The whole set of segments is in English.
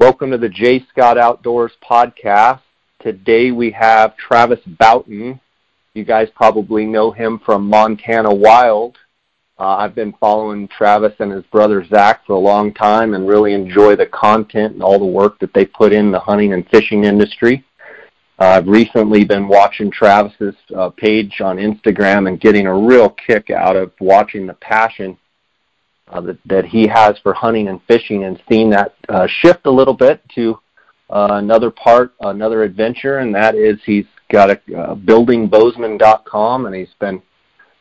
Welcome to the J. Scott Outdoors podcast. Today we have Travis Boughton. You guys probably know him from Montana Wild. Uh, I've been following Travis and his brother Zach for a long time and really enjoy the content and all the work that they put in the hunting and fishing industry. Uh, I've recently been watching Travis's uh, page on Instagram and getting a real kick out of watching the passion uh, that, that he has for hunting and fishing and seeing that uh, shift a little bit to uh, another part, another adventure, and that is he's got a uh, buildingbozeman.com and he's been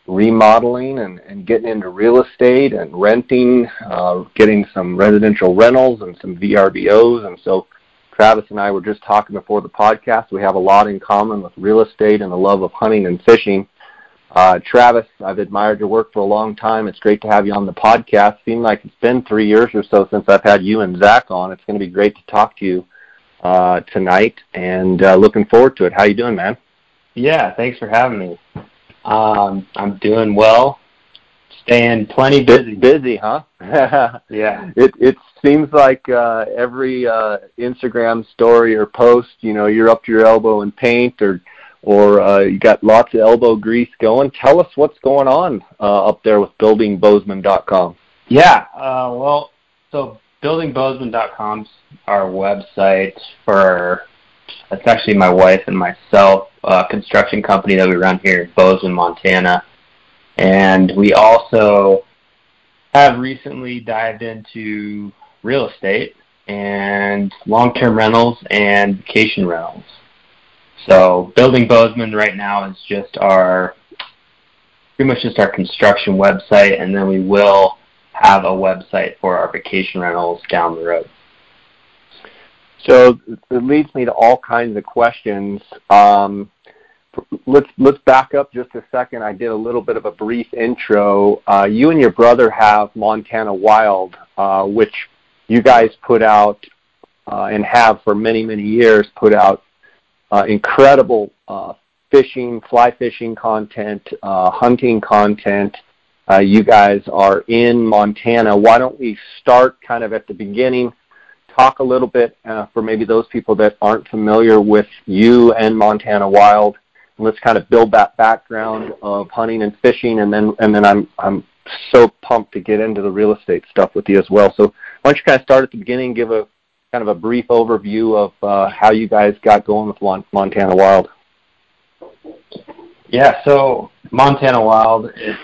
remodeling and, and getting into real estate and renting, uh, getting some residential rentals and some VRBOs. And so Travis and I were just talking before the podcast. We have a lot in common with real estate and the love of hunting and fishing. Uh, Travis, I've admired your work for a long time. It's great to have you on the podcast. Seems like it's been three years or so since I've had you and Zach on. It's going to be great to talk to you uh, tonight, and uh, looking forward to it. How you doing, man? Yeah, thanks for having me. Um, I'm doing well. Staying plenty busy. Busy, huh? yeah. It it seems like uh, every uh, Instagram story or post, you know, you're up to your elbow in paint or or uh, you got lots of elbow grease going. Tell us what's going on uh, up there with buildingbozeman.com. Yeah, uh, well, so buildingbozeman.com's our website for it's actually my wife and myself, a construction company that we run here in Bozeman, Montana. And we also have recently dived into real estate and long-term rentals and vacation rentals. So Building Bozeman right now is just our pretty much just our construction website, and then we will have a website for our vacation rentals down the road. So it leads me to all kinds of questions. Um, let's let's back up just a second. I did a little bit of a brief intro. Uh, you and your brother have Montana Wild, uh, which you guys put out uh, and have for many many years put out incredible uh, fishing, fly fishing content, uh, hunting content. Uh, you guys are in Montana. Why don't we start kind of at the beginning? Talk a little bit uh, for maybe those people that aren't familiar with you and Montana Wild. Let's kind of build that background of hunting and fishing, and then and then I'm I'm so pumped to get into the real estate stuff with you as well. So why don't you kind of start at the beginning, give a kind of a brief overview of uh, how you guys got going with Montana Wild. Yeah, so Montana Wild is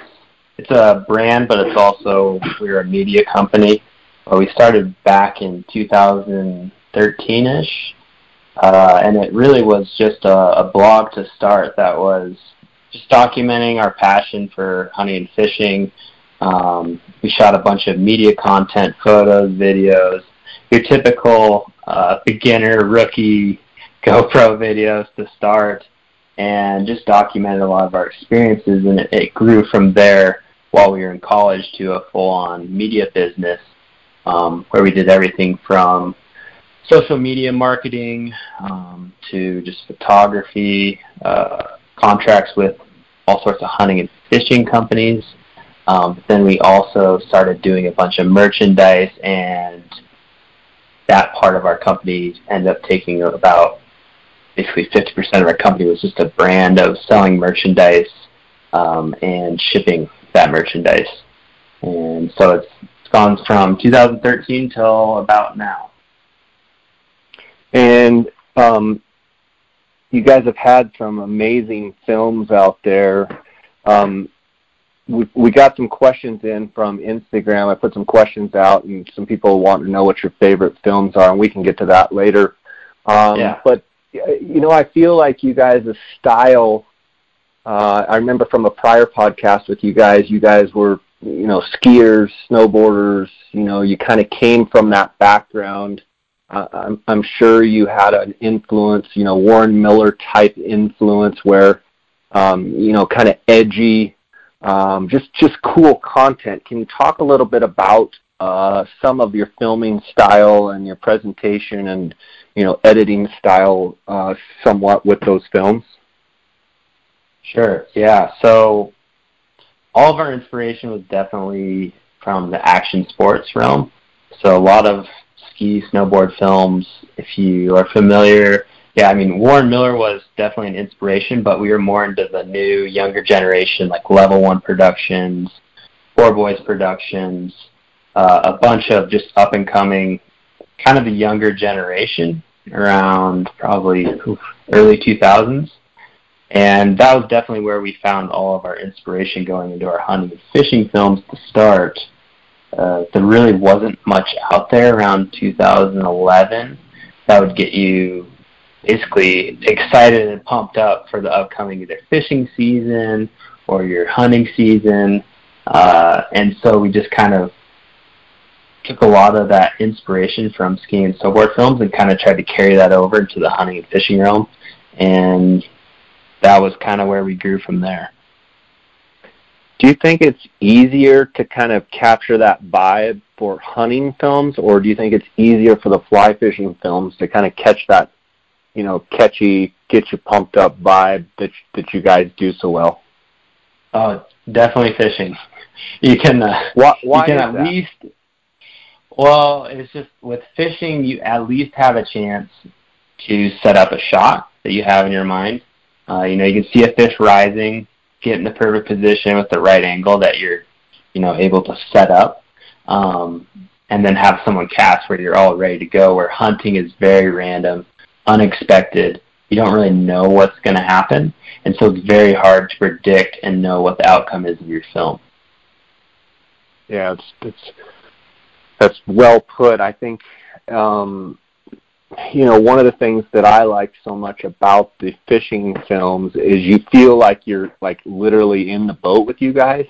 it's a brand, but it's also we're a media company. Uh, we started back in 2013ish, uh, and it really was just a, a blog to start that was just documenting our passion for hunting and fishing. Um, we shot a bunch of media content, photos, videos, your typical uh, beginner rookie GoPro videos to start and just documented a lot of our experiences and it, it grew from there while we were in college to a full-on media business um, where we did everything from social media marketing um, to just photography, uh, contracts with all sorts of hunting and fishing companies. Um, then we also started doing a bunch of merchandise and that part of our company ended up taking about basically 50% of our company was just a brand of selling merchandise um, and shipping that merchandise. And so it's, it's gone from 2013 till about now. And um, you guys have had some amazing films out there. Um, we, we got some questions in from Instagram. I put some questions out, and some people want to know what your favorite films are, and we can get to that later. Um, yeah. But you know, I feel like you guys' style. Uh, I remember from a prior podcast with you guys, you guys were you know skiers, snowboarders. You know, you kind of came from that background. Uh, I'm, I'm sure you had an influence, you know, Warren Miller type influence, where um, you know, kind of edgy um, just just cool content. Can you talk a little bit about uh, some of your filming style and your presentation and you know editing style uh, somewhat with those films? Sure. Yeah. So all of our inspiration was definitely from the action sports realm. So a lot of ski, snowboard films. If you are familiar, yeah, I mean Warren Miller was definitely an inspiration, but we were more into the new, younger generation, like Level One Productions, Poor Boyz Productions, uh, a bunch of just up and coming, kind of the younger generation around probably early 2000s. And that was definitely where we found all of our inspiration going into our hunting and fishing films to start. Uh, there really wasn't much out there around 2011 that would get you basically excited and pumped up for the upcoming either fishing season or your hunting season. Uh, and so we just kind of took a lot of that inspiration from skiing and snowboard films and kind of tried to carry that over into the hunting and fishing realm. And that was kind of where we grew from there. Do you think it's easier to kind of capture that vibe for hunting films, or do you think it's easier for the fly fishing films to kind of catch that, you know, catchy, get you pumped up vibe that that you guys do so well? Oh, definitely fishing. You can uh, why, why you can at that? least well, it's just with fishing you at least have a chance to set up a shot that you have in your mind. Uh, you know, you can see a fish rising, get in the perfect position with the right angle that you're, you know, able to set up, um, and then have someone cast where you're all ready to go. Where hunting is very random, unexpected. You don't really know what's going to happen, and so it's very hard to predict and know what the outcome is of your film. Yeah, it's it's that's well put. I think um, you know, one of the things that I like so much about the fishing films is you feel like you're like literally in the boat with you guys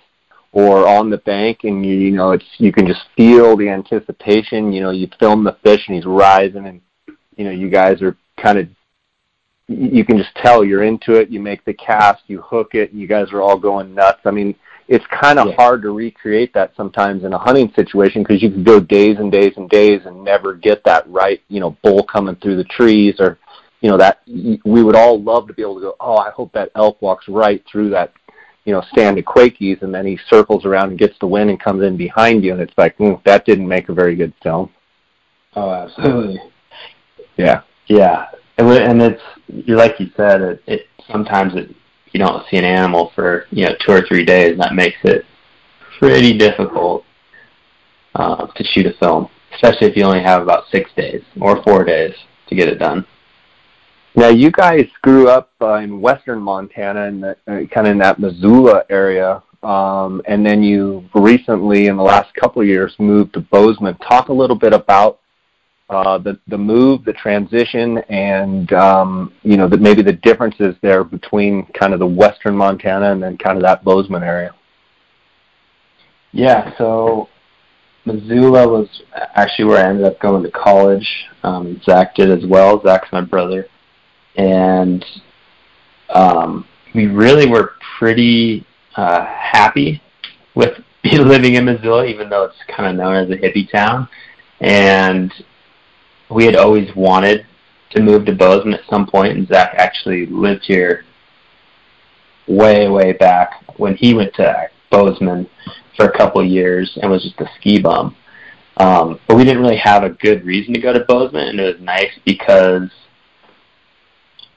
or on the bank and you you know it's you can just feel the anticipation you know you film the fish and he's rising and you know you guys are kind of you can just tell you're into it you make the cast you hook it you guys are all going nuts i mean it's kind of yeah. hard to recreate that sometimes in a hunting situation because you can go days and days and days and never get that right, you know, bull coming through the trees or, you know, that we would all love to be able to go, oh, I hope that elk walks right through that, you know, stand of Quakies and then he circles around and gets the wind and comes in behind you and it's like, mm, that didn't make a very good film. Oh, absolutely. Yeah. Yeah. And it's, like you said, it, it sometimes it you don't see an animal for you know two or three days, and that makes it pretty difficult uh, to shoot a film, especially if you only have about six days or four days to get it done. Now, you guys grew up uh, in western Montana, and uh, kind of in that Missoula area, um, and then you recently, in the last couple of years, moved to Bozeman. Talk a little bit about uh, the the move, the transition, and um, you know, the, maybe the differences there between kind of the western Montana and then kind of that Bozeman area. Yeah, so Missoula was actually where I ended up going to college. Um, Zach did as well. Zach's my brother, and um, we really were pretty uh, happy with living in Missoula, even though it's kind of known as a hippie town. And we had always wanted to move to Bozeman at some point, and Zach actually lived here way, way back when he went to Bozeman for a couple years and was just a ski bum. Um, but we didn't really have a good reason to go to Bozeman, and it was nice because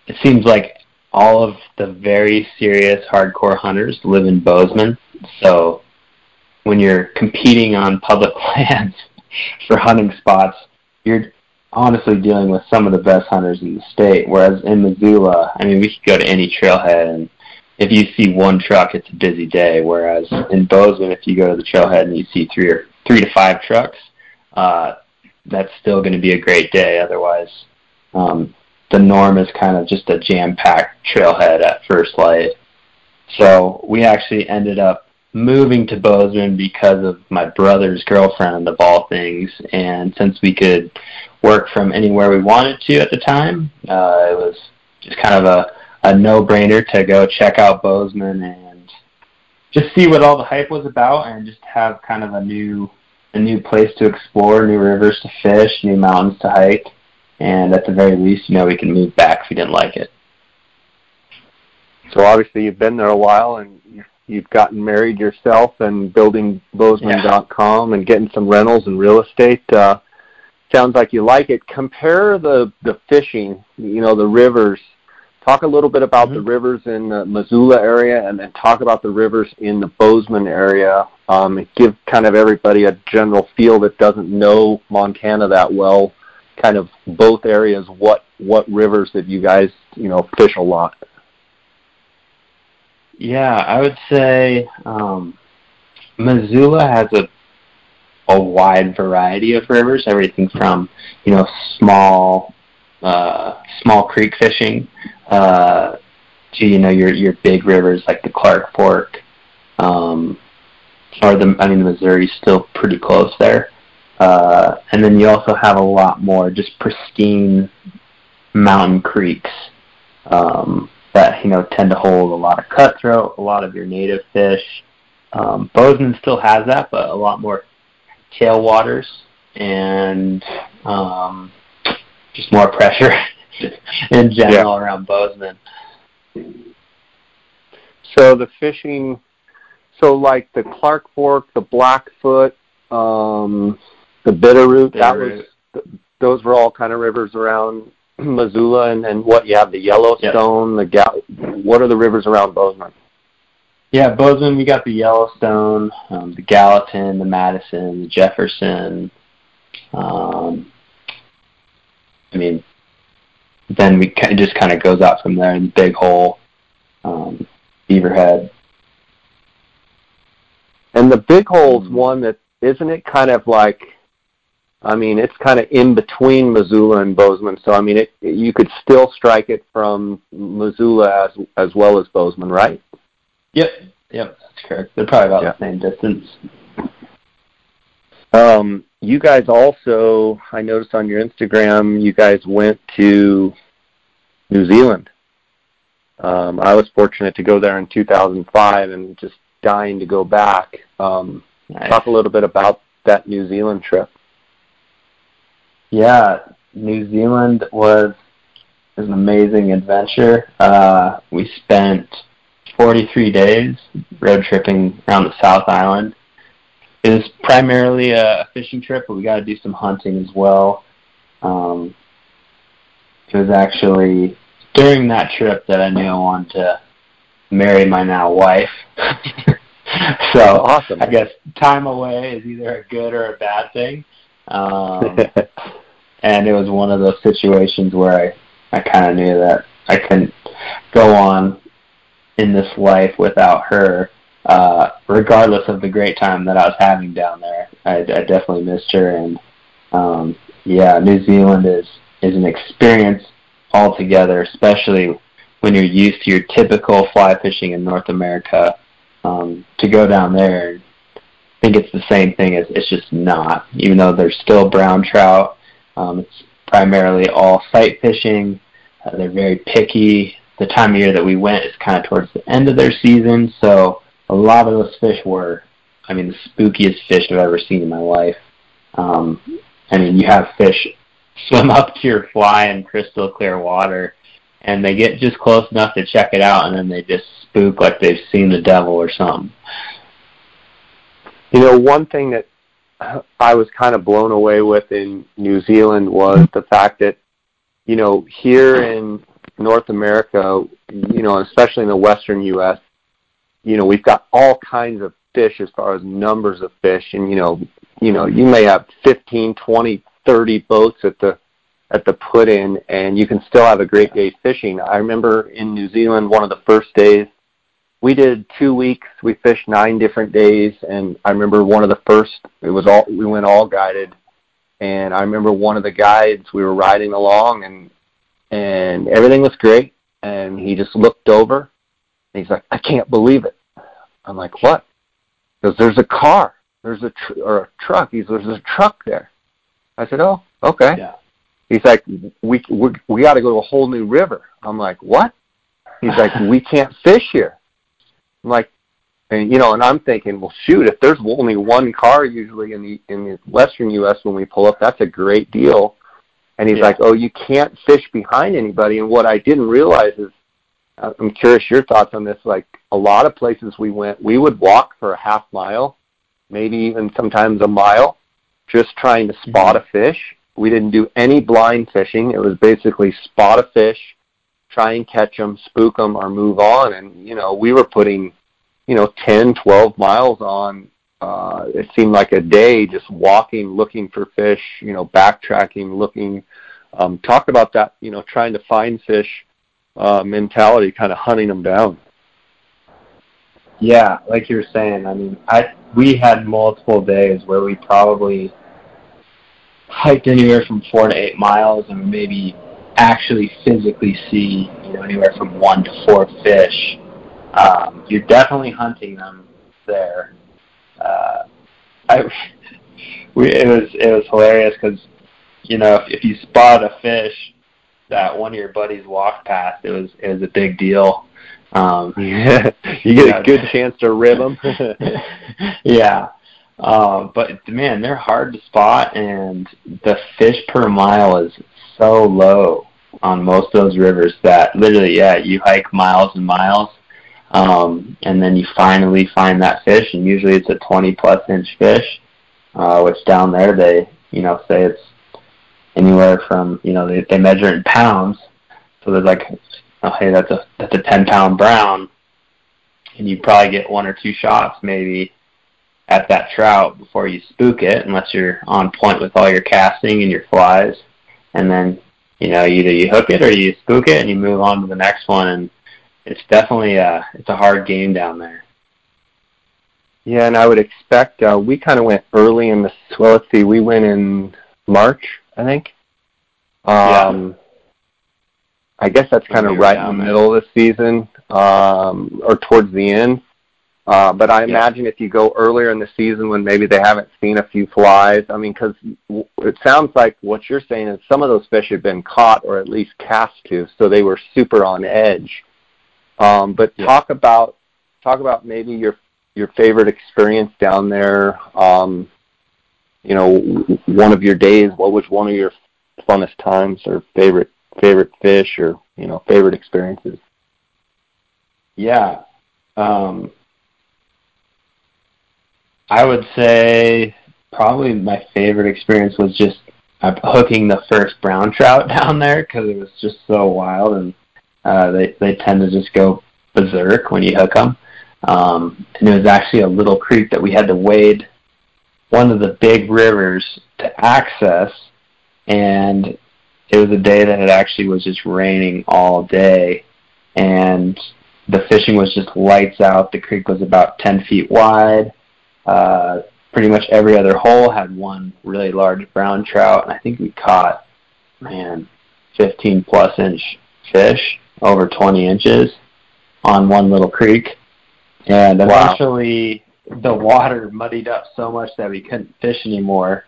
it seems like all of the very serious hardcore hunters live in Bozeman. So when you're competing on public lands for hunting spots, you're honestly dealing with some of the best hunters in the state. Whereas in Missoula, I mean, we could go to any trailhead, and if you see one truck, it's a busy day. Whereas in Bozeman, if you go to the trailhead and you see three or three to five trucks, uh, that's still going to be a great day. Otherwise, um, the norm is kind of just a jam-packed trailhead at first light. So we actually ended up moving to Bozeman because of my brother's girlfriend, of all things. And since we could work from anywhere we wanted to at the time. Uh, it was just kind of a, a no-brainer to go check out Bozeman and just see what all the hype was about and just have kind of a new a new place to explore, new rivers to fish, new mountains to hike, and at the very least, you know, we can move back if we didn't like it. So obviously you've been there a while and you've gotten married yourself and building Bozeman.com yeah. and getting some rentals and real estate. Uh, sounds like you like it. Compare the the fishing, you know, the rivers. Talk a little bit about mm-hmm. the rivers in the Missoula area, and then talk about the rivers in the Bozeman area. Um, give kind of everybody a general feel that doesn't know Montana that well. Kind of both areas. What what rivers that you guys you know fish a lot? Yeah, I would say um, Missoula has a a wide variety of rivers, everything from you know small uh, small creek fishing uh, to you know your your big rivers like the Clark Fork, um, or the I mean the Missouri's still pretty close there, uh, and then you also have a lot more just pristine mountain creeks um, that you know tend to hold a lot of cutthroat, a lot of your native fish. Um, Bozeman still has that, but a lot more tailwaters and um, just more pressure in general yeah. around Bozeman. So the fishing, so like the Clark Fork, the Blackfoot, um, the Bitterroot, Bitterroot. that was those were all kind of rivers around Missoula, and, and what you have the Yellowstone, yep. the Gal. What are the rivers around Bozeman? Yeah, Bozeman, we got the Yellowstone, um, the Gallatin, the Madison, the Jefferson. Um, I mean, then we it just kind of goes out from there in the Big Hole, um, Beaverhead. And the Big Hole's mm-hmm. one that isn't it kind of like I mean, it's kind of in between Missoula and Bozeman, so I mean, it you could still strike it from Missoula as as well as Bozeman, right? Yep, yep, that's correct. They're probably about yeah. the same distance. Um, you guys also, I noticed on your Instagram, you guys went to New Zealand. Um, I was fortunate to go there in 2005 and just dying to go back. Um, nice. Talk a little bit about that New Zealand trip. Yeah, New Zealand was, an amazing adventure. Uh, we spent 43 days road tripping around the South Island. It was primarily a fishing trip, but we got to do some hunting as well. Um, it was actually during that trip that I knew I wanted to marry my now wife. so awesome. I guess time away is either a good or a bad thing. Um, and it was one of those situations where I, I kind of knew that I couldn't go on in this life without her. Uh, regardless of the great time that I was having down there, I, I definitely missed her. And um, yeah, New Zealand is is an experience altogether, especially when you're used to your typical fly fishing in North America. Um, to go down there, I think it's the same thing. As, it's just not, even though there's still brown trout. Um, it's primarily all sight fishing. Uh, they're very picky the time of year that we went is kind of towards the end of their season, so a lot of those fish were, I mean, the spookiest fish I've ever seen in my life. Um, I mean, you have fish swim up to your fly in crystal clear water, and they get just close enough to check it out, and then they just spook like they've seen the devil or something. You know, one thing that I was kind of blown away with in New Zealand was the fact that, you know, here in North America, you know, especially in the western U.S., you know, we've got all kinds of fish as far as numbers of fish, and you know, you know, you may have 15, 20, 30 boats at the at the put in, and you can still have a great day fishing. I remember in New Zealand, one of the first days, we did two weeks. We fished nine different days, and I remember one of the first. It was all we went all guided, and I remember one of the guides. We were riding along, and and everything was great. And he just looked over, and he's like, "I can't believe it." I'm like, "What?" Because "There's a car. There's a tr- or a truck." He's "There's a truck there." I said, "Oh, okay." Yeah. He's like, "We we we got to go to a whole new river." I'm like, "What?" He's like, "We can't fish here." I'm like, and you know, and I'm thinking, well, shoot, if there's only one car usually in the in the western U.S. when we pull up, that's a great deal. And he's yeah. like, "Oh, you can't fish behind anybody." And what I didn't realize is, uh, I'm curious your thoughts on this. Like a lot of places we went, we would walk for a half mile, maybe even sometimes a mile, just trying to spot mm-hmm. a fish. We didn't do any blind fishing. It was basically spot a fish, try and catch them, spook them, or move on. And you know, we were putting, you know, 10, 12 miles on. Uh, it seemed like a day just walking, looking for fish. You know, backtracking, looking. Um, talk about that. You know, trying to find fish uh, mentality, kind of hunting them down. Yeah, like you were saying. I mean, I we had multiple days where we probably hiked anywhere from four to eight miles and maybe actually physically see you know anywhere from one to four fish. Um, you're definitely hunting them there. Uh, I we it was it was hilarious because you know if, if you spot a fish that one of your buddies walked past, it was it was a big deal. Um, yeah, you get a good chance to rib them. yeah, uh, but man, they're hard to spot, and the fish per mile is so low on most of those rivers that literally, yeah, you hike miles and miles, um, and then you finally find that fish, and usually it's a 20 plus inch fish, uh, which down there they, you know, say it's anywhere from, you know, they, they measure in pounds, so there's like oh hey that's a that's a ten pound brown. And you probably get one or two shots maybe at that trout before you spook it unless you're on point with all your casting and your flies. And then you know either you hook it or you spook it and you move on to the next one and it's definitely a it's a hard game down there. Yeah and i would expect uh we kind of went early in the well let's see we went in march i think. Um yeah I guess that's kind of right in the middle of the season um, or towards the end. Uh, but I imagine yeah. if you go earlier in the season when maybe they haven't seen a few flies, I mean, because it sounds like what you're saying is some of those fish had been caught or at least cast to, so they were super on edge. Um, but yeah. talk about talk about maybe your your favorite experience down there. Um, you know, one of your days. What was one of your funnest times or favorite favorite fish or you know favorite experiences? Yeah, um, I would say probably my favorite experience was just uh, hooking the first brown trout down there because it was just so wild and uh, they they tend to just go berserk when you hook them. Um, and it was actually a little creek that we had to wade one of the big rivers to access, and it was a day that it actually was just raining all day, and the fishing was just lights out. The creek was about 10 feet wide. Uh, pretty much every other hole had one really large brown trout, and I think we caught, man, 15 plus inch fish, over 20 inches, on one little creek. And eventually, wow. the water muddied up so much that we couldn't fish anymore.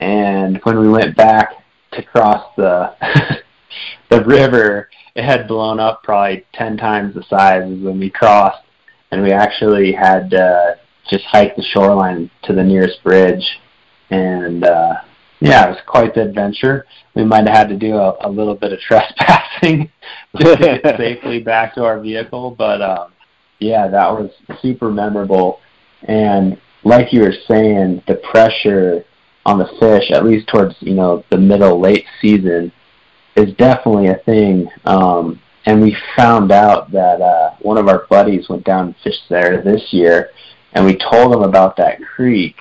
And when we went back to cross the the river, it had blown up probably ten times the size as when we crossed, and we actually had uh, just hike the shoreline to the nearest bridge, and uh, yeah, it was quite the adventure. We might have had to do a, a little bit of trespassing to get safely back to our vehicle, but um, yeah, that was super memorable. And like you were saying, the pressure on the fish, at least towards you know the middle late season, is definitely a thing. Um, and we found out that uh, one of our buddies went down and fished there this year, and we told him about that creek,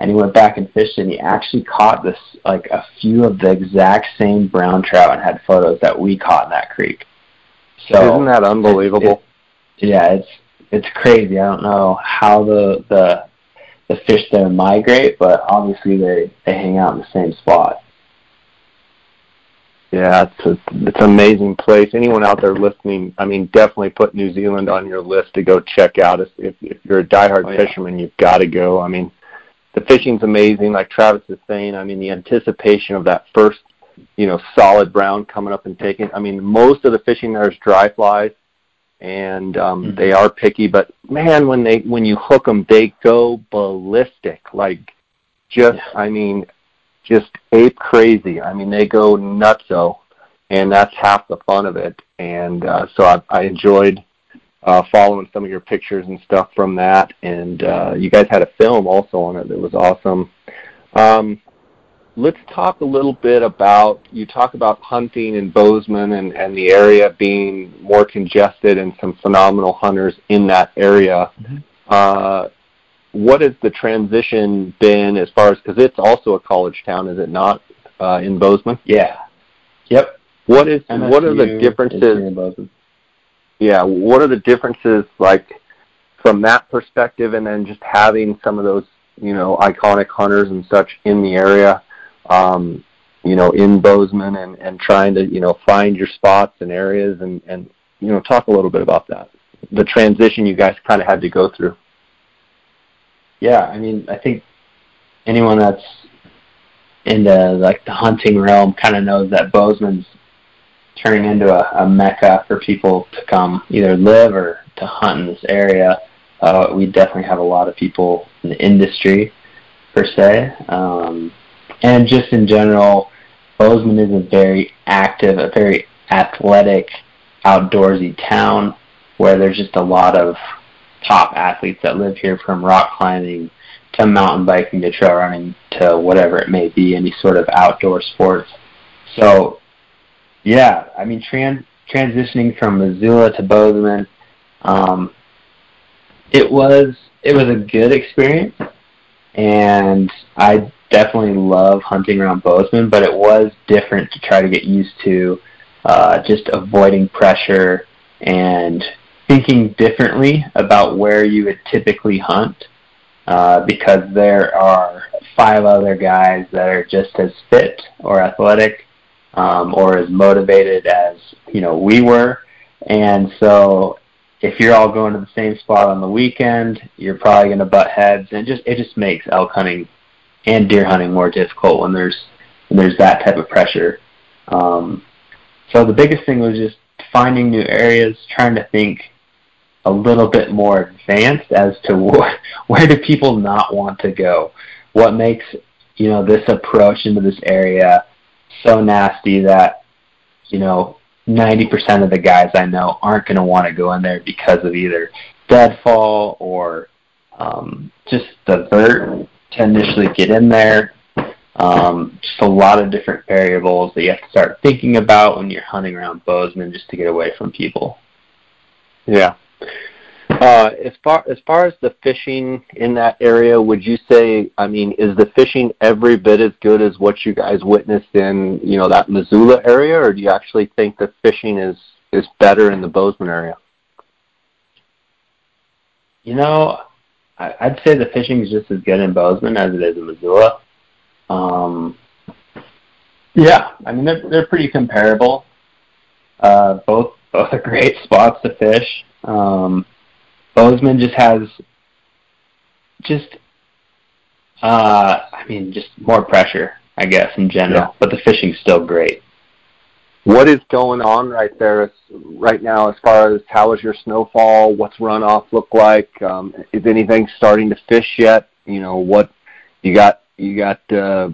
and he went back and fished, and he actually caught this like a few of the exact same brown trout and had photos that we caught in that creek. So isn't that unbelievable? It, it, yeah, it's it's crazy. I don't know how the the the fish there migrate, but obviously they they hang out in the same spot. Yeah, it's a, it's an amazing place. Anyone out there listening, I mean, definitely put New Zealand on your list to go check out. If if, you're a diehard oh, yeah. fisherman, you've got to go. I mean, the fishing's amazing. Like Travis is saying, I mean, the anticipation of that first, you know, solid brown coming up and taking. I mean, most of the fishing there is dry flies and um, mm-hmm. they are picky. But man, when they when you hook them, they go ballistic. Like just, I mean, just ape crazy. I mean, they go nutso, and that's half the fun of it. And uh, so I, I enjoyed uh, following some of your pictures and stuff from that. And uh, you guys had a film also on it that was awesome. Um, let's talk a little bit about you talk about hunting in Bozeman and, and the area being more congested and some phenomenal hunters in that area. Mm-hmm. Uh, what has the transition been as far as because it's also a college town, is it not? Uh, in Bozeman. Yeah. Yep. What is MSU what are the differences? Yeah. What are the differences like from that perspective, and then just having some of those you know iconic hunters and such in the area? Um, you know, in Bozeman and, and trying to, you know, find your spots and areas and, and, you know, talk a little bit about that. The transition you guys kind of had to go through. Yeah, I mean, I think anyone that's into like the hunting realm kind of knows that Bozeman's turning into a, a mecca for people to come either live or to hunt in this area. Uh, we definitely have a lot of people in the industry per se. Um, and just in general, Bozeman is a very active, a very athletic, outdoorsy town where there's just a lot of top athletes that live here from rock climbing to mountain biking to trail running to whatever it may be, any sort of outdoor sports. So, yeah, I mean, trans- transitioning from Missoula to Bozeman, um, it was it was a good experience, and I definitely love hunting around Bozeman, but it was different to try to get used to uh, just avoiding pressure and thinking differently about where you would typically hunt uh, because there are five other guys that are just as fit or athletic um, or as motivated as you know we were, and so if you're all going to the same spot on the weekend, you're probably going to butt heads, and just it just makes elk hunting and deer hunting more difficult when there's when there's that type of pressure. Um, so the biggest thing was just finding new areas, trying to think a little bit more advanced as to wh- where do people not want to go. What makes you know this approach into this area so nasty that you know 90% of the guys I know aren't going to want to go in there because of either deadfall or um, just the vert to initially get in there. Um, just a lot of different variables that you have to start thinking about when you're hunting around Bozeman just to get away from people. Yeah. Uh, as far as far as the fishing in that area, would you say? I mean, is the fishing every bit as good as what you guys witnessed in you know that Missoula area, or do you actually think the fishing is is better in the Bozeman area? You know, I'd say the fishing is just as good in Bozeman as it is in Missoula. Um, yeah, I mean they're they're pretty comparable. Uh, both both are great spots to fish. Um, Bozeman just has just uh, I mean just more pressure, I guess in general. Yeah. But the fishing's still great what is going on right there right now as far as how is your snowfall? What's runoff look like? Um, is anything starting to fish yet? You know what you got? You got uh,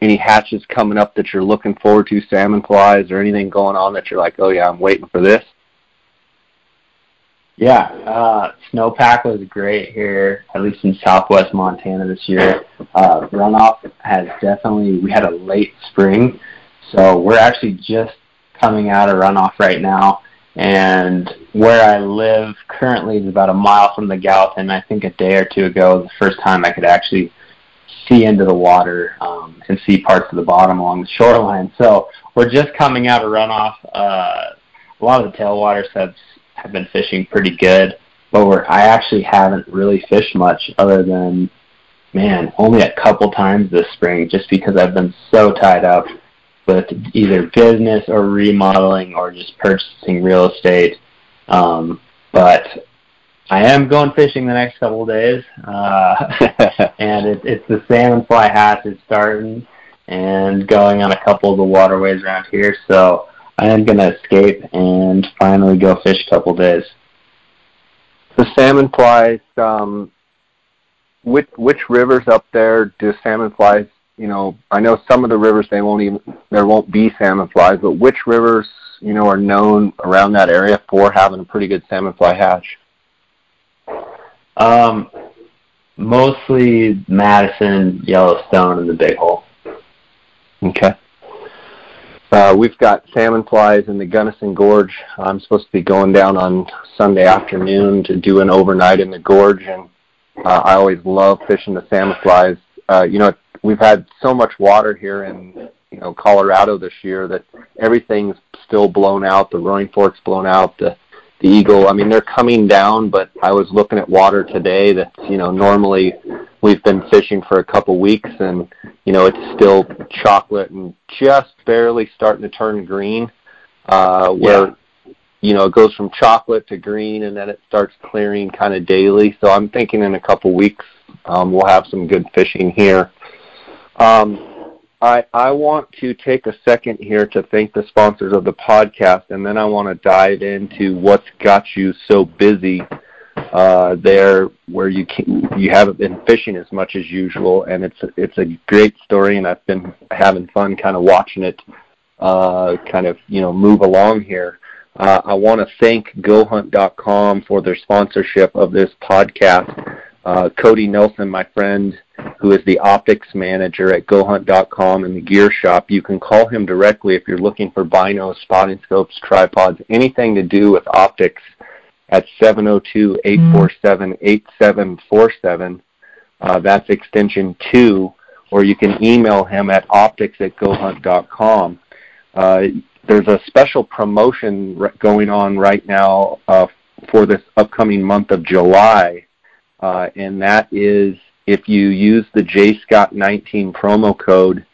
any hatches coming up that you're looking forward to? Salmon flies or anything going on that you're like, oh yeah, I'm waiting for this. Yeah, uh, snowpack was great here, at least in southwest Montana this year. Uh, runoff has definitely, we had a late spring, so we're actually just coming out of runoff right now. And where I live currently is about a mile from the Gallatin. I think a day or two ago, was the first time I could actually see into the water um, and see parts of the bottom along the shoreline. So we're just coming out of runoff. Uh, a lot of the tailwater sets have been fishing pretty good, but we're, I actually haven't really fished much other than, man, only a couple times this spring just because I've been so tied up with either business or remodeling or just purchasing real estate. Um, but I am going fishing the next couple of days, uh, and it, it's the salmon fly hatch is starting and going on a couple of the waterways around here. So I am going to escape and finally go fish a couple days. The salmon flies. Um, which which rivers up there do salmon flies you know, I know some of the rivers they won't even there won't be salmon flies, but which rivers, you know, are known around that area for having a pretty good salmon fly hatch? Um, mostly Madison, Yellowstone, and the Big Hole. Okay. Uh, we've got salmon flies in the Gunnison Gorge. I'm supposed to be going down on Sunday afternoon to do an overnight in the gorge, and uh, I always love fishing the salmon flies. Uh, you know, we've had so much water here in you know Colorado this year that everything's still blown out. The Roaring Fork's blown out. The the Eagle. I mean, they're coming down, but I was looking at water today that you know normally we've been fishing for a couple weeks, and you know it's still chocolate and just barely starting to turn green. Uh, where yeah. you know it goes from chocolate to green, and then it starts clearing kind of daily. So I'm thinking in a couple weeks um, we'll have some good fishing here. Um, I, I want to take a second here to thank the sponsors of the podcast, and then I want to dive into what's got you so busy uh, there, where you can, you haven't been fishing as much as usual, and it's it's a great story, and I've been having fun kind of watching it, uh, kind of you know move along here. Uh, I want to thank GoHunt.com for their sponsorship of this podcast. Uh, Cody Nelson, my friend, who is the optics manager at GoHunt.com and the gear shop. You can call him directly if you're looking for binos, spotting scopes, tripods, anything to do with optics at 702-847-8747. Uh, that's extension 2. Or you can email him at optics at gohunt.com. Uh, there's a special promotion going on right now uh, for this upcoming month of July, uh, and that is if you use the JScott19 promo code,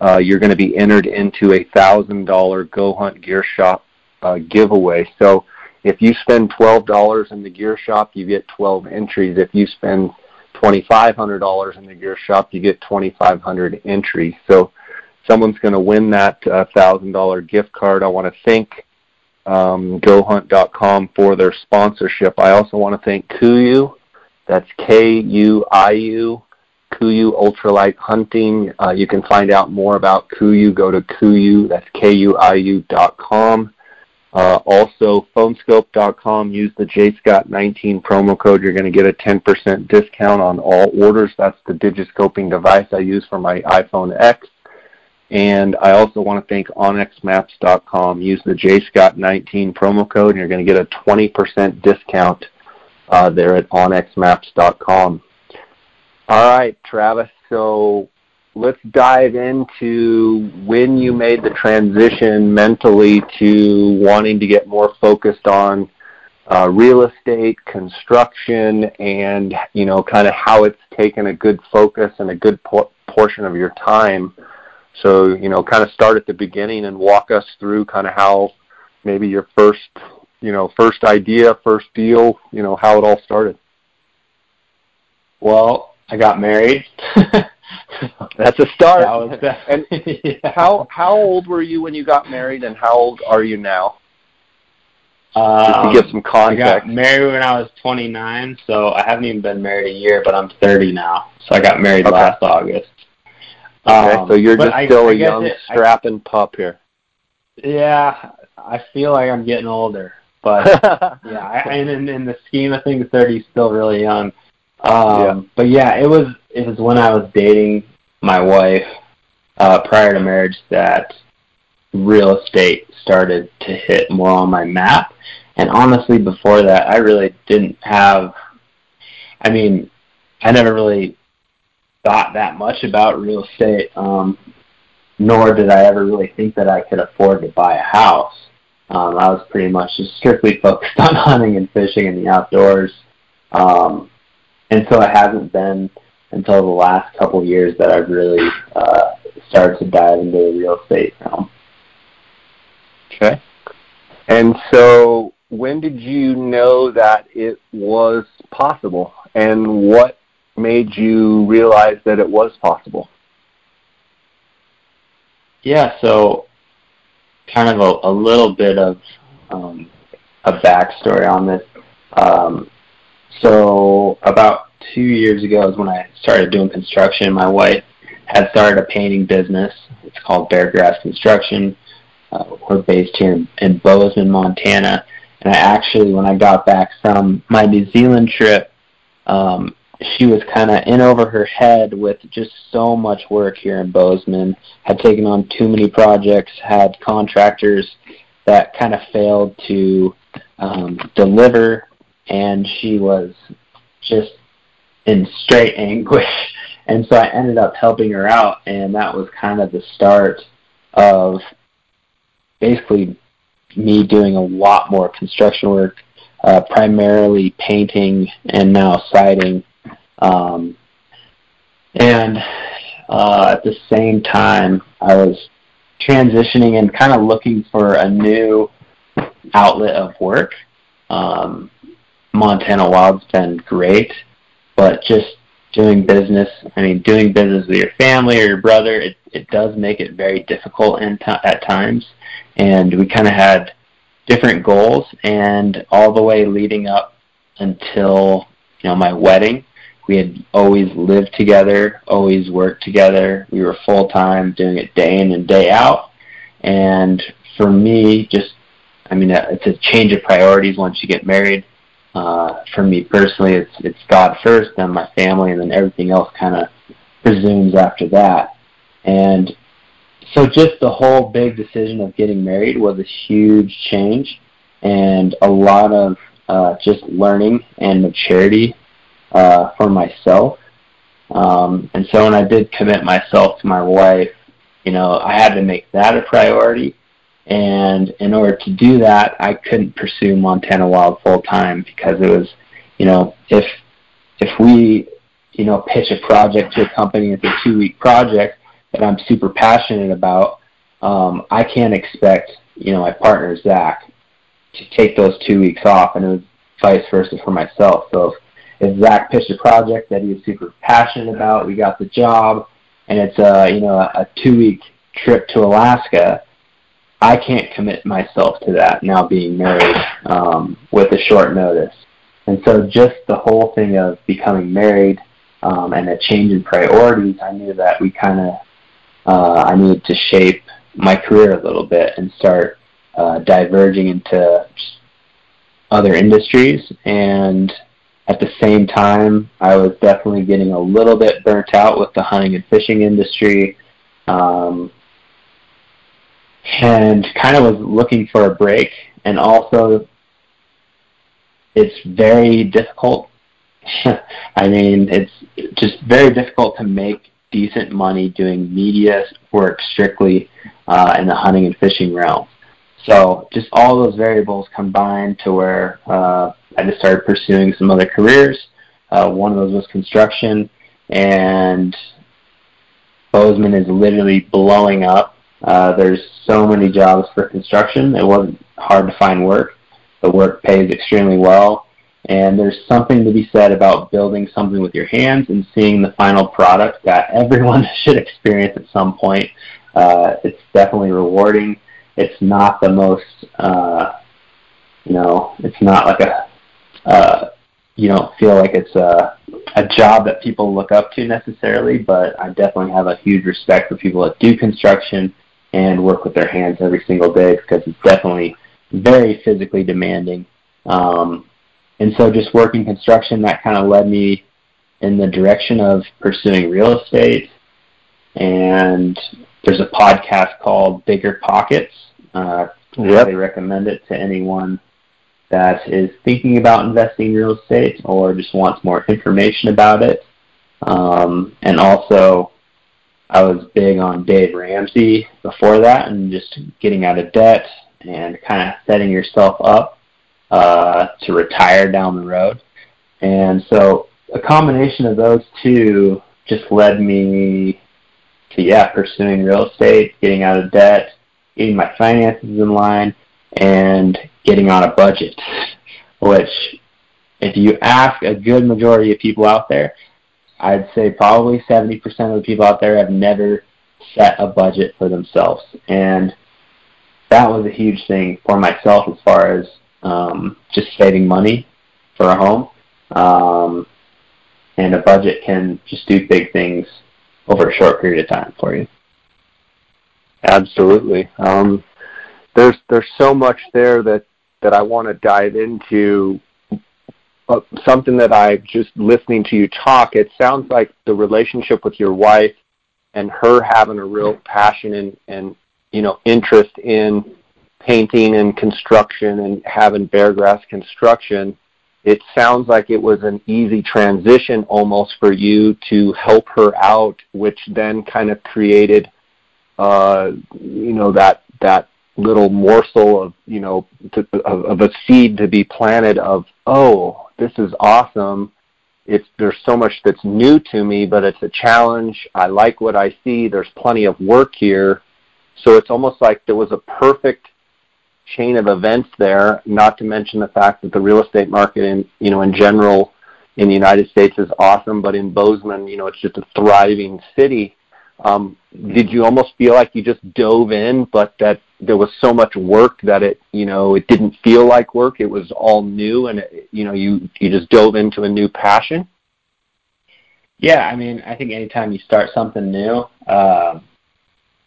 uh, you're going to be entered into a $1,000 Go Hunt Gear Shop uh, giveaway. So if you spend $12 in the gear shop, you get 12 entries. If you spend $2,500 in the gear shop, you get 2,500 entries. So someone's going to win that uh, $1,000 gift card. I want to thank um, GoHunt.com for their sponsorship. I also want to thank KUIU that's K-U-I-U, KUIU Ultralight Hunting. Uh, you can find out more about KUIU. Go to KUIU, that's K-U-I-U dot com. Uh, also, phoneskope.com. Use the JScott19 promo code. You're going to get a 10% discount on all orders. That's the digiscoping device I use for my iPhone X. And I also want to thank onxmaps.com. Use the JScott19 promo code, and you're going to get a 20% discount uh, there at onxmaps.com. All right, Travis. So let's dive into when you made the transition mentally to wanting to get more focused on uh, real estate, construction, and you know, kind of how it's taken a good focus and a good por- portion of your time. So you know, kind of start at the beginning and walk us through kind of how maybe your first you know, first idea, first deal, you know, how it all started? Well, I got married. That's a start. That and yeah. how how old were you when you got married, and how old are you now? Um, Just to give some context. I got married when I was 29, so I haven't even been married a year, but I'm 30 now. So I got married okay. last August. Okay, um, so you're just I, still I a young, it, strapping pup here. Yeah, I feel like I'm getting older. But yeah, I, and in, in the scheme of things, 30 is still really young. Um, yeah. But yeah, it was it was when I was dating my wife uh, prior to marriage that real estate started to hit more on my map. And honestly, before that, I really didn't have. I mean, I never really thought that much about real estate. Um, nor did I ever really think that I could afford to buy a house. Um, I was pretty much just strictly focused on hunting and fishing in the outdoors. Um, and so it hasn't been until the last couple of years that I've really uh, started to dive into the real estate realm. Okay. And so when did you know that it was possible? And what made you realize that it was possible? Yeah, so kind of a, a little bit of um, a backstory on this. Um, so about two years ago is when I started doing construction. My wife had started a painting business. It's called Beargrass Construction. Uh, we're based here in, in Bozeman, Montana. And I actually, when I got back from my New Zealand trip, um, she was kind of in over her head with just so much work here in Bozeman. Had taken on too many projects, had contractors that kind of failed to um, deliver, and she was just in straight anguish. And so I ended up helping her out, and that was kind of the start of basically me doing a lot more construction work, uh, primarily painting and now siding. Um, and uh, at the same time, I was transitioning and kind of looking for a new outlet of work. Um, Montana Wild's been great, but just doing business, I mean, doing business with your family or your brother, it, it does make it very difficult in t- at times. And we kind of had different goals, and all the way leading up until you know my wedding, we had always lived together, always worked together. We were full time, doing it day in and day out. And for me, just I mean, it's a change of priorities once you get married. Uh, for me personally, it's it's God first, then my family, and then everything else kind of presumes after that. And so, just the whole big decision of getting married was a huge change, and a lot of uh, just learning and maturity uh, for myself. Um, and so, when I did commit myself to my wife, you know, I had to make that a priority and in order to do that, I couldn't pursue Montana Wild full time because it was, you know, if if we, you know, pitch a project to a company, it's a two week project that I'm super passionate about. Um, I can't expect, you know, my partner Zach to take those two weeks off, and it was vice versa for myself. So if, if Zach pitched a project that he was super passionate about, we got the job, and it's a you know a, two week trip to Alaska I can't commit myself to that now being married um, with a short notice. And so just the whole thing of becoming married um, and a change in priorities, I knew that we kind of, uh, I needed to shape my career a little bit and start uh, diverging into other industries. And at the same time, I was definitely getting a little bit burnt out with the hunting and fishing industry. Um, and kind of was looking for a break. And also, it's very difficult. I mean, it's just very difficult to make decent money doing media work strictly uh, in the hunting and fishing realm. So just all those variables combined to where uh, I just started pursuing some other careers. Uh, one of those was construction, and Bozeman is literally blowing up uh, there's so many jobs for construction. It wasn't hard to find work. The work pays extremely well. And there's something to be said about building something with your hands and seeing the final product that everyone should experience at some point. Uh, it's definitely rewarding. It's not the most, uh, you know, it's not like a, uh, you don't feel like it's a, a job that people look up to necessarily, but I definitely have a huge respect for people that do construction and work with their hands every single day because it's definitely very physically demanding. Um, and so just working construction, that kind of led me in the direction of pursuing real estate. And there's a podcast called Bigger Pockets. Uh, yep. I highly recommend it to anyone that is thinking about investing in real estate or just wants more information about it. Um, and also, I was big on Dave Ramsey before that and just getting out of debt and kind of setting yourself up uh, to retire down the road. And so a combination of those two just led me to, yeah, pursuing real estate, getting out of debt, getting my finances in line, and getting on a budget, which if you ask a good majority of people out there, I'd say probably 70% of the people out there have never set a budget for themselves. And that was a huge thing for myself as far as um, just saving money for a home. Um, and a budget can just do big things over a short period of time for you. Absolutely. Um, there's there's so much there that that I want to dive into uh, something that I just listening to you talk, it sounds like the relationship with your wife and her having a real passion and, and you know interest in painting and construction and having Beargrass construction, it sounds like it was an easy transition almost for you to help her out, which then kind of created, uh, you know, that that little morsel of you know to, of, of a seed to be planted of oh this is awesome. It's there's so much that's new to me but it's a challenge. I like what i see. There's plenty of work here. So it's almost like there was a perfect chain of events there, not to mention the fact that the real estate market in you know in general in the United States is awesome, but in Bozeman, you know, it's just a thriving city. Um, did you almost feel like you just dove in, but that there was so much work that it, you know, it didn't feel like work. It was all new, and it, you know, you you just dove into a new passion. Yeah, I mean, I think anytime you start something new, uh,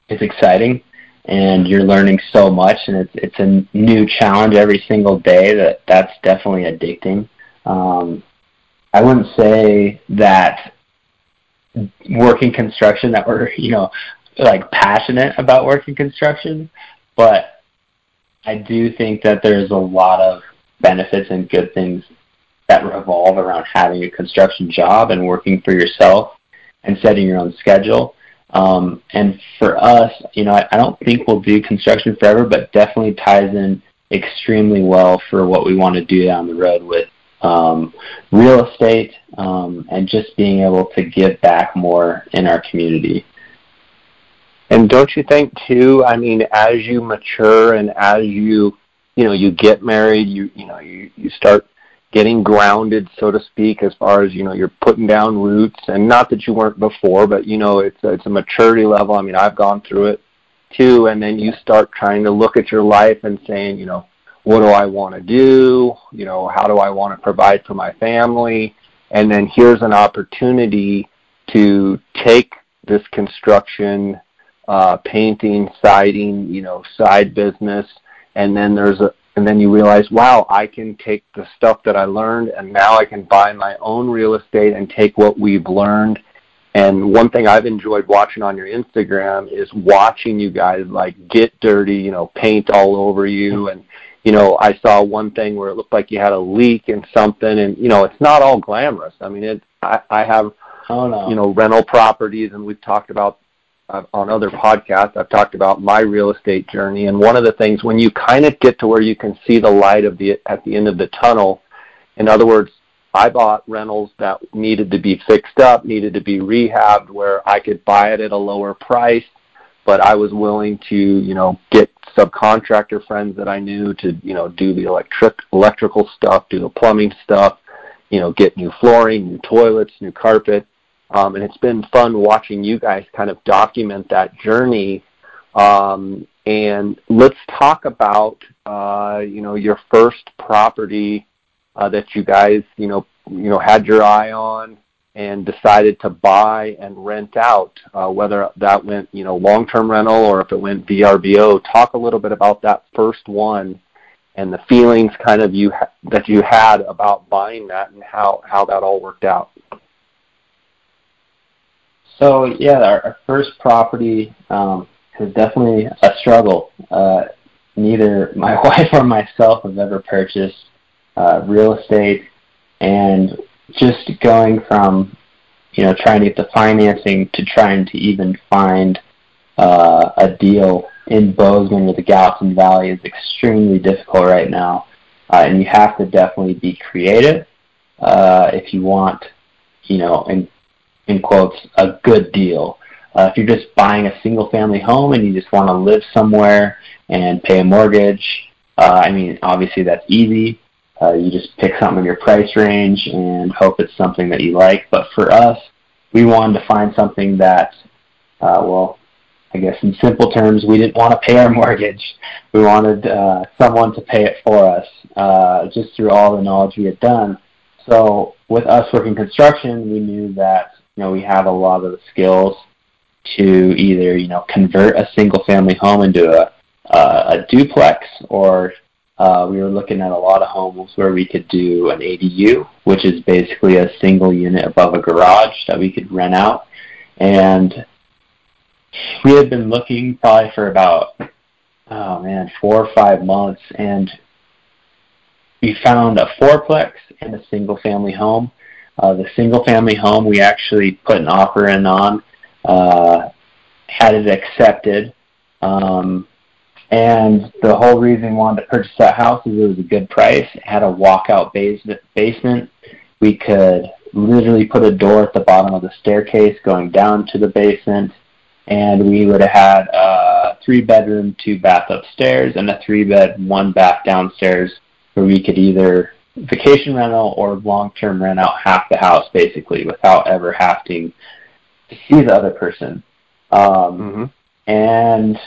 it's exciting and you're learning so much and it's it's a new challenge every single day that that's definitely addicting um, i wouldn't say that working construction that we're you know like passionate about working construction but i do think that there's a lot of benefits and good things that revolve around having a construction job and working for yourself and setting your own schedule. Um, and for us, you know, I, I don't think we'll do construction forever, but definitely ties in extremely well for what we want to do down the road with um, real estate um, and just being able to give back more in our community. And don't you think too? I mean, as you mature and as you, you know, you get married, you you know, you you start getting grounded, so to speak, as far as you know, you're putting down roots, and not that you weren't before, but you know, it's a, it's a maturity level. I mean, I've gone through it too, and then you start trying to look at your life and saying, you know, what do I want to do? You know, how do I want to provide for my family? And then here's an opportunity to take this construction, uh, painting, siding, you know, side business, and then there's a, and then you realize, wow, I can take the stuff that I learned and now I can buy my own real estate and take what we've learned. And one thing I've enjoyed watching on your Instagram is watching you guys like get dirty, you know, paint all over you and you know, I saw one thing where it looked like you had a leak in something and you know, it's not all glamorous. I mean, it I I have oh, no. you know, rental properties and we've talked about uh, on other podcasts, I've talked about my real estate journey, and one of the things when you kind of get to where you can see the light of the at the end of the tunnel, in other words, I bought rentals that needed to be fixed up, needed to be rehabbed, where I could buy it at a lower price, but I was willing to, you know, get subcontractor friends that I knew to, you know, do the electric electrical stuff, do the plumbing stuff, you know, get new flooring, new toilets, new carpet um, and it's been fun watching you guys kind of document that journey. Um, and let's talk about uh, you know your first property uh, that you guys you know you know had your eye on and decided to buy and rent out, uh, whether that went you know long-term rental or if it went VRBO. Talk a little bit about that first one and the feelings kind of you ha- that you had about buying that and how how that all worked out. So yeah, our, our first property um, was definitely a struggle. Uh, neither my wife or myself have ever purchased uh, real estate, and just going from you know trying to get the financing to trying to even find uh, a deal in Bozeman or the Gallatin Valley is extremely difficult right now, uh, and you have to definitely be creative uh, if you want, you know, in in quotes, a good deal. Uh, if you're just buying a single family home and you just want to live somewhere and pay a mortgage, uh, I mean, obviously that's easy. Uh, you just pick something in your price range and hope it's something that you like. But for us, we wanted to find something that, uh, well, I guess in simple terms, we didn't want to pay our mortgage. We wanted uh, someone to pay it for us, uh, just through all the knowledge we had done. So with us working construction, we knew that you know, we have a lot of the skills to either, you know, convert a single family home into a, uh, a duplex or uh, we were looking at a lot of homes where we could do an ADU, which is basically a single unit above a garage that we could rent out. And we had been looking probably for about, oh man, four or five months, and we found a fourplex and a single family home. Uh, the single family home we actually put an offer in on, uh, had it accepted. Um, and the whole reason we wanted to purchase that house is it was a good price. It had a walkout basement. basement. We could literally put a door at the bottom of the staircase going down to the basement, and we would have had a three bedroom, two bath upstairs, and a three bed, one bath downstairs, where we could either vacation rental or long term rent out half the house basically without ever having to see the other person. Um, mm-hmm. And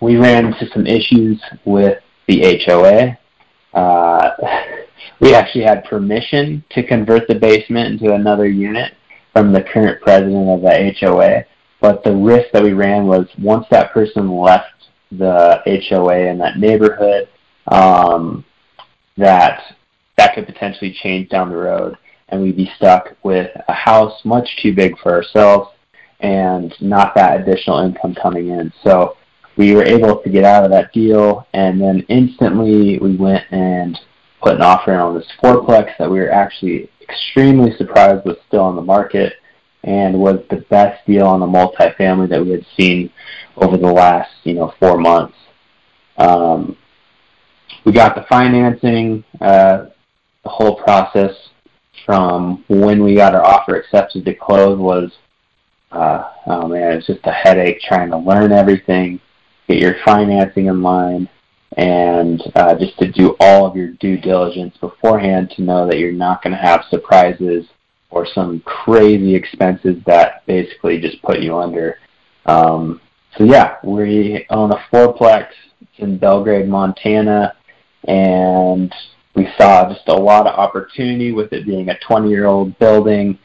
we ran into some issues with the HOA. Uh, we actually had permission to convert the basement into another unit from the current president of the HOA, but the risk that we ran was once that person left the HOA in that neighborhood, um, that that could potentially change down the road, and we'd be stuck with a house much too big for ourselves and not that additional income coming in. So we were able to get out of that deal, and then instantly we went and put an offer in on this fourplex that we were actually extremely surprised was still on the market and was the best deal on the multifamily that we had seen over the last you know four months. Um, we got the financing, uh, the whole process from when we got our offer accepted to close was uh, oh man, it's just a headache trying to learn everything, get your financing in line, and uh, just to do all of your due diligence beforehand to know that you're not going to have surprises or some crazy expenses that basically just put you under. Um, so yeah, we own a fourplex it's in Belgrade, Montana, and we saw just a lot of opportunity with it being a 20-year-old building.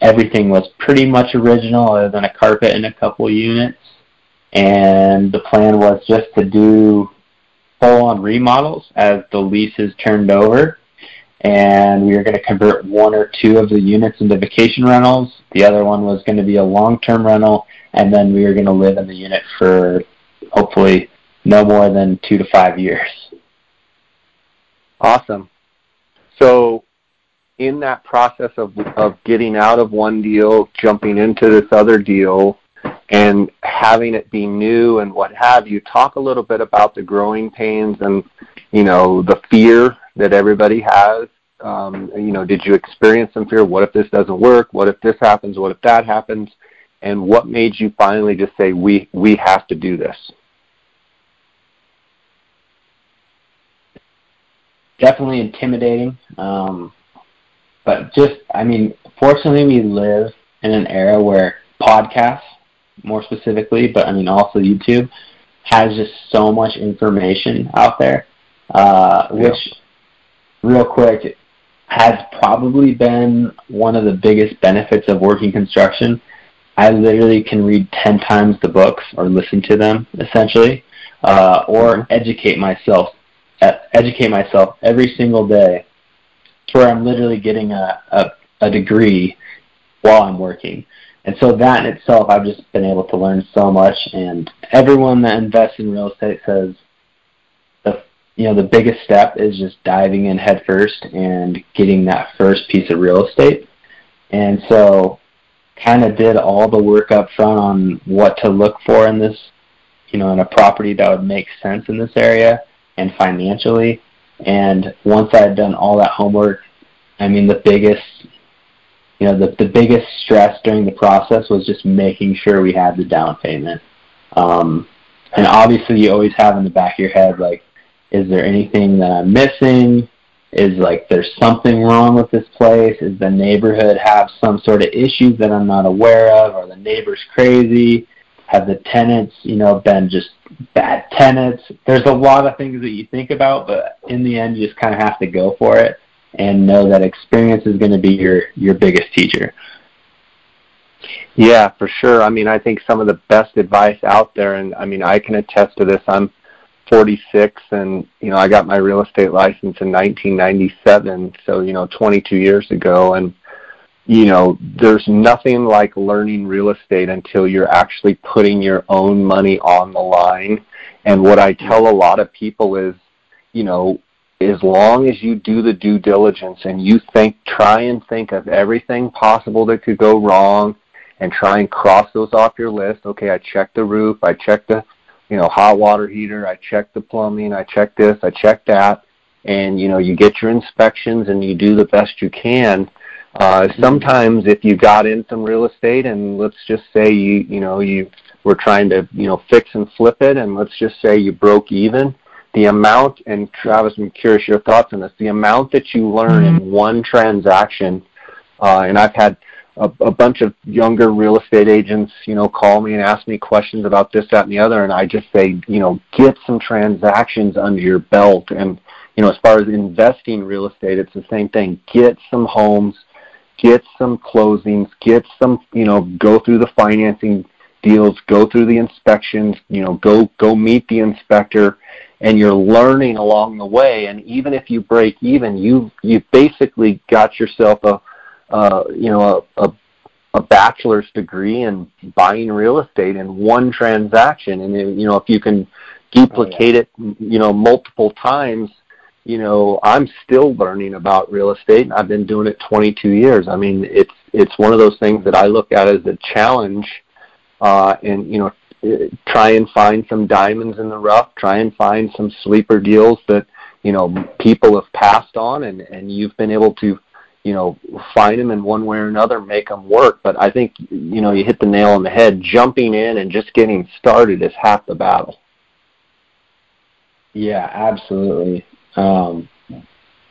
Everything was pretty much original other than a carpet and a couple units and the plan was just to do full-on remodels as the leases turned over, and we were going to convert one or two of the units into vacation rentals. The other one was going to be a long-term rental, and then we were going to live in the unit for hopefully no more than two to five years. Awesome. So in that process of of getting out of one deal, jumping into this other deal, and having it be new and what have you. Talk a little bit about the growing pains and you know the fear that everybody has. Um, you know, did you experience some fear? What if this doesn't work? What if this happens? What if that happens? And what made you finally just say we we have to do this? Definitely intimidating, um, but just I mean, fortunately, we live in an era where podcasts more specifically, but I mean also YouTube has just so much information out there, uh, which real quick has probably been one of the biggest benefits of working construction. I literally can read 10 times the books or listen to them essentially, uh, or mm-hmm. educate myself, uh, educate myself every single day to where I'm literally getting a, a, a degree while I'm working. And so that in itself, I've just been able to learn so much. And everyone that invests in real estate says the you know the biggest step is just diving in headfirst and getting that first piece of real estate. And so, kind of did all the work up front on what to look for in this, you know, in a property that would make sense in this area and financially. And once I had done all that homework, I mean, the biggest you know, the, the biggest stress during the process was just making sure we had the down payment. Um, and obviously you always have in the back of your head, like, is there anything that I'm missing? Is like there's something wrong with this place? Is the neighborhood have some sort of issues that I'm not aware of? Are the neighbors crazy? Have the tenants, you know, been just bad tenants? There's a lot of things that you think about, but in the end, you just kind of have to go for it and know that experience is going to be your your biggest teacher. Yeah, for sure. I mean, I think some of the best advice out there, and I mean, I can attest to this. I'm 46 and you know I got my real estate license in 1997 so you know 22 years ago and you know there's nothing like learning real estate until you're actually putting your own money on the line and what I tell a lot of people is you know as long as you do the due diligence and you think try and think of everything possible that could go wrong and try and cross those off your list. Okay I checked the roof I checked the you know, hot water heater, I checked the plumbing, I checked this, I checked that, and you know, you get your inspections and you do the best you can. Uh, sometimes if you got in some real estate and let's just say you, you know, you were trying to, you know, fix and flip it and let's just say you broke even, the amount, and Travis, I'm curious your thoughts on this, the amount that you learn in mm-hmm. one transaction, uh, and I've had a, a bunch of younger real estate agents, you know, call me and ask me questions about this, that, and the other, and I just say, you know, get some transactions under your belt. And you know, as far as investing real estate, it's the same thing. Get some homes, get some closings, get some, you know, go through the financing deals, go through the inspections, you know, go go meet the inspector and you're learning along the way and even if you break even, you you basically got yourself a uh, you know, a, a, a bachelor's degree in buying real estate in one transaction. And, you know, if you can duplicate it, you know, multiple times, you know, I'm still learning about real estate and I've been doing it 22 years. I mean, it's, it's one of those things that I look at as a challenge, uh, and, you know, try and find some diamonds in the rough, try and find some sleeper deals that, you know, people have passed on and, and you've been able to you know, find them in one way or another, make them work. But I think, you know, you hit the nail on the head. Jumping in and just getting started is half the battle. Yeah, absolutely. Um,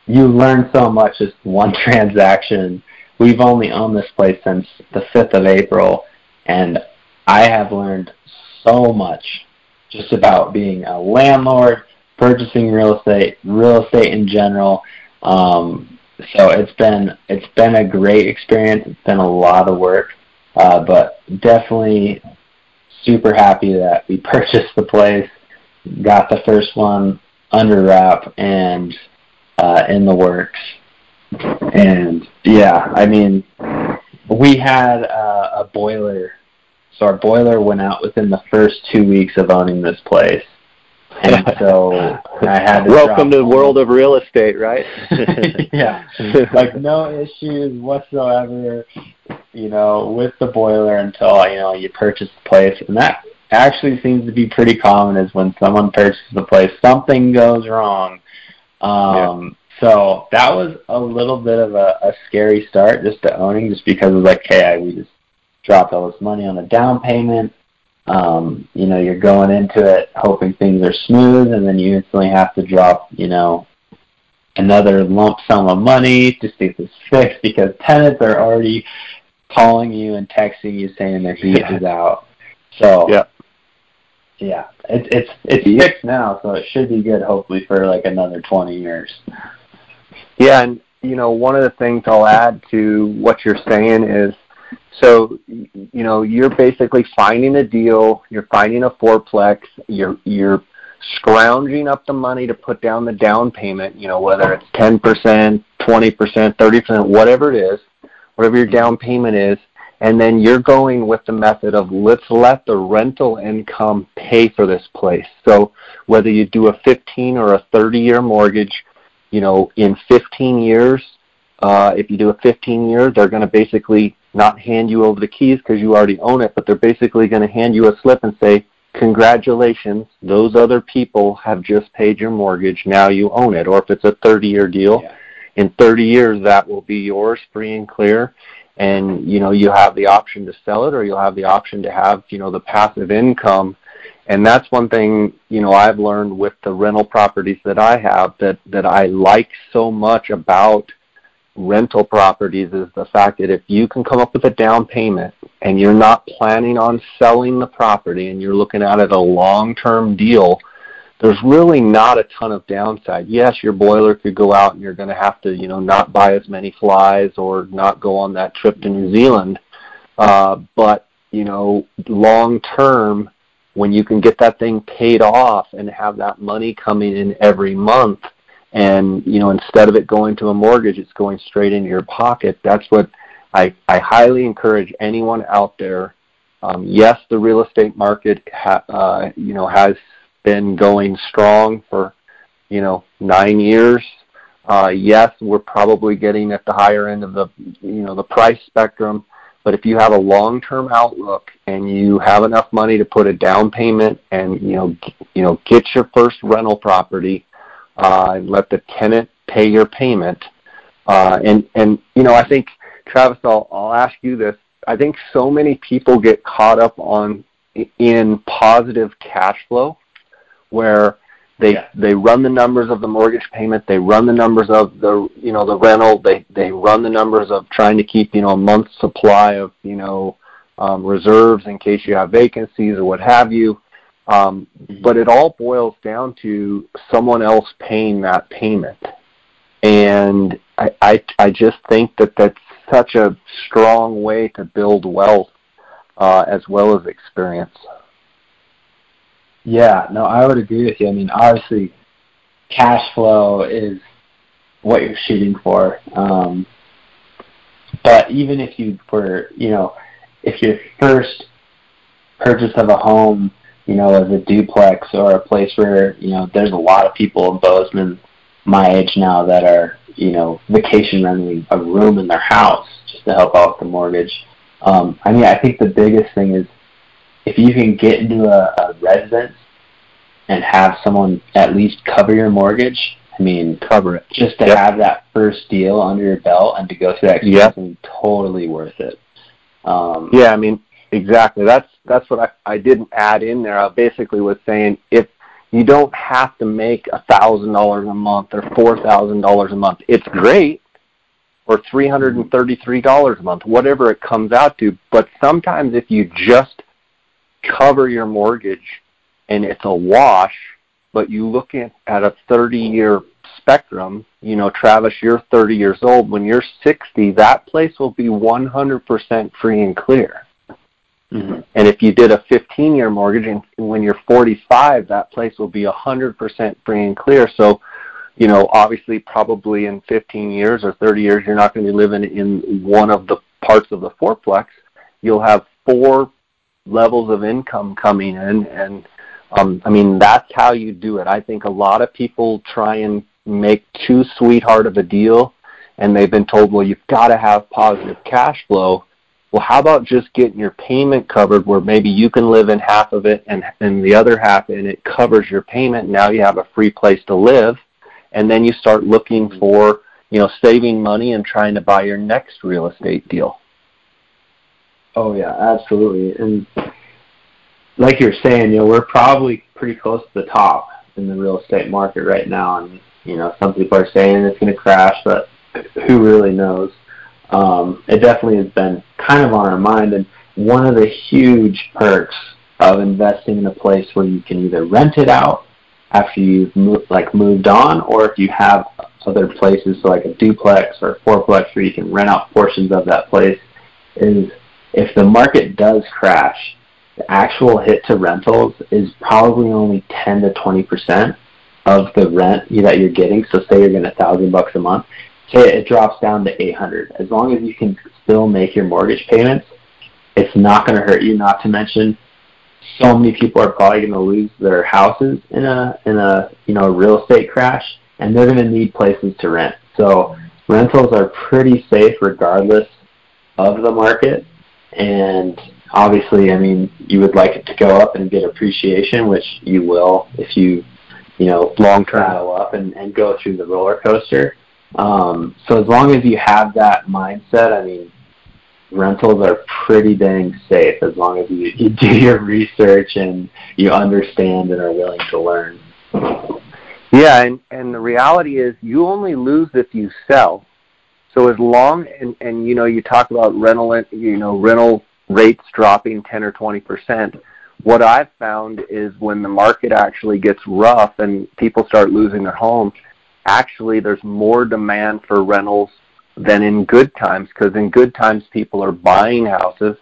you learn so much just one transaction. We've only owned this place since the 5th of April, and I have learned so much just about being a landlord, purchasing real estate, real estate in general. Um, so it's been it's been a great experience. It's been a lot of work, uh, but definitely super happy that we purchased the place, got the first one under wrap and uh, in the works. And yeah, I mean, we had uh, a boiler. So our boiler went out within the first two weeks of owning this place. And so I had to Welcome to the world of real estate, right? yeah. Like no issues whatsoever, you know, with the boiler until, you know, you purchase the place. And that actually seems to be pretty common is when someone purchases the place, something goes wrong. Um yeah. so that was a little bit of a, a scary start just to owning just because it was like, hey, we just dropped all this money on a down payment um, you know, you're going into it hoping things are smooth, and then you instantly have to drop, you know, another lump sum of money to see if it's fixed because tenants are already calling you and texting you saying their heat is out. So yeah, yeah, it's it's it's yeah. fixed now, so it should be good hopefully for like another 20 years. Yeah, and you know, one of the things I'll add to what you're saying is so, you know, you're basically finding a deal, you're finding a fourplex, you're you're scrounging up the money to put down the down payment, you know, whether it's 10%, 20%, 30%, whatever it is, whatever your down payment is, and then you're going with the method of let's let the rental income pay for this place. So whether you do a 15 or a 30 year mortgage, you know, in 15 years, uh, if you do a 15 year, they're going to basically not hand you over the keys because you already own it, but they're basically going to hand you a slip and say, congratulations, those other people have just paid your mortgage, now you own it. Or if it's a 30-year deal, yeah. in 30 years that will be yours free and clear. And, you know, you have the option to sell it or you'll have the option to have, you know, the passive income. And that's one thing, you know, I've learned with the rental properties that I have that, that I like so much about – rental properties is the fact that if you can come up with a down payment and you're not planning on selling the property and you're looking at it a long-term deal, there's really not a ton of downside. Yes, your boiler could go out and you're going to have to, you know, not buy as many flies or not go on that trip to New Zealand. Uh, but, you know, long term, when you can get that thing paid off and have that money coming in every month and you know instead of it going to a mortgage it's going straight into your pocket. That's what i i highly encourage anyone out there. Um, yes the real estate market ha, uh, you know has been going strong for you know nine years. Uh, yes we're probably getting at the higher end of the you know the price spectrum. But if you have a long term outlook and you have enough money to put a down payment and you know you know get your first rental property uh, and let the tenant pay your payment. Uh, and and you know, I think Travis, I'll, I'll ask you this. I think so many people get caught up on in positive cash flow, where they yeah. they run the numbers of the mortgage payment, they run the numbers of the you know the rental, they they run the numbers of trying to keep you know a month's supply of you know um, reserves in case you have vacancies or what have you. Um, but it all boils down to someone else paying that payment. And I, I, I just think that that's such a strong way to build wealth uh, as well as experience. Yeah, no, I would agree with you. I mean, obviously, cash flow is what you're shooting for. Um, but even if you were, you know, if your first purchase of a home you know, as a duplex or a place where, you know, there's a lot of people in Bozeman my age now that are, you know, vacation renting a room in their house just to help out with the mortgage. Um, I mean, I think the biggest thing is if you can get into a, a residence and have someone at least cover your mortgage, I mean, cover it. Just to yep. have that first deal under your belt and to go through that experience, yep. totally worth it. Um, yeah, I mean, Exactly. That's that's what I, I didn't add in there. I basically was saying if you don't have to make a thousand dollars a month or four thousand dollars a month, it's great, or three hundred and thirty-three dollars a month, whatever it comes out to. But sometimes if you just cover your mortgage and it's a wash, but you look at, at a thirty-year spectrum, you know, Travis, you're 30 years old. When you're 60, that place will be 100% free and clear. Mm-hmm. And if you did a 15 year mortgage and when you're 45, that place will be 100% free and clear. So, you know, obviously, probably in 15 years or 30 years, you're not going to be living in one of the parts of the fourplex. You'll have four levels of income coming in. And, um, I mean, that's how you do it. I think a lot of people try and make too sweetheart of a deal and they've been told, well, you've got to have positive cash flow well, how about just getting your payment covered where maybe you can live in half of it and, and the other half and it covers your payment. Now you have a free place to live. And then you start looking mm-hmm. for, you know, saving money and trying to buy your next real estate deal. Oh yeah, absolutely. And like you're saying, you know, we're probably pretty close to the top in the real estate market right now. And, you know, some people are saying it's going to crash, but who really knows? Um, it definitely has been kind of on our mind. And one of the huge perks of investing in a place where you can either rent it out after you've moved, like moved on, or if you have other places so like a duplex or a fourplex where you can rent out portions of that place, is if the market does crash, the actual hit to rentals is probably only 10 to 20 percent of the rent that you're getting. So say you're getting a thousand bucks a month, say it drops down to 800. As long as you can still make your mortgage payments, it's not going to hurt you. Not to mention, so many people are probably going to lose their houses in a in a you know real estate crash, and they're going to need places to rent. So rentals are pretty safe regardless of the market, and obviously, I mean, you would like it to go up and get appreciation, which you will if you you know long term up and, and go through the roller coaster um, so as long as you have that mindset, I mean, rentals are pretty dang safe as long as you, you do your research and you understand and are willing to learn. Yeah, and and the reality is you only lose if you sell. So as long and and you know you talk about rental you know rental rates dropping 10 or 20 percent. What I've found is when the market actually gets rough and people start losing their homes, actually there's more demand for rentals than in good times because in good times people are buying houses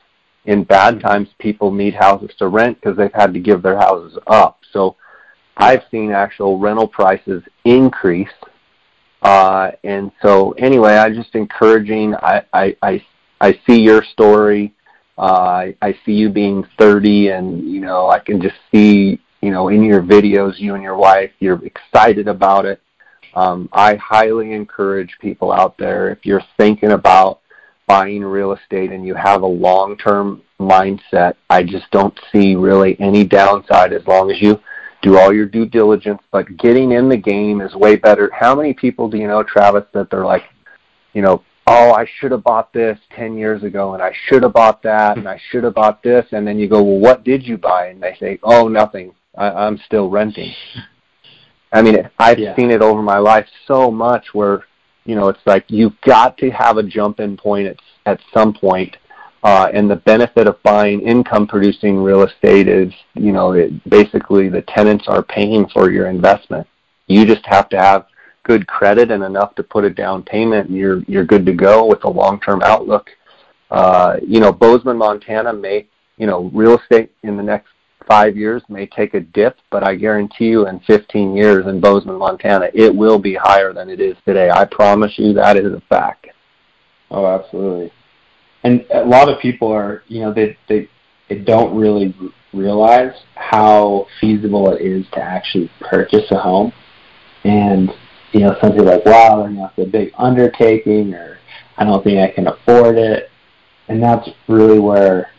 in bad times, people need houses to rent because they've had to give their houses up. So I've seen actual rental prices increase. Uh, and so anyway, I just encouraging. I I I, I see your story. Uh, I, I see you being 30, and you know I can just see you know in your videos, you and your wife, you're excited about it. Um, I highly encourage people out there if you're thinking about buying real estate and you have a long-term mindset, I just don't see really any downside as long as you do all your due diligence. But getting in the game is way better. How many people do you know, Travis, that they're like, you know, oh, I should have bought this 10 years ago and I should have bought that and I should have bought this. And then you go, well, what did you buy? And they say, oh, nothing. I, I'm still renting. I mean, I've yeah. seen it over my life so much where you know, it's like you've got to have a jump in point at, at some point. Uh, and the benefit of buying income producing real estate is, you know, it, basically the tenants are paying for your investment. You just have to have good credit and enough to put a down payment and you're, you're good to go with a long-term outlook. Uh, you know, Bozeman, Montana may, you know, real estate in the next five years may take a dip, but I guarantee you in 15 years in Bozeman, Montana, it will be higher than it is today. I promise you that is a fact. Oh, absolutely. And a lot of people are, you know, they they, they don't really realize how feasible it is to actually purchase a home. And you know, some people are like, wow, you know, it's a big undertaking, or I don't think I can afford it. And that's really where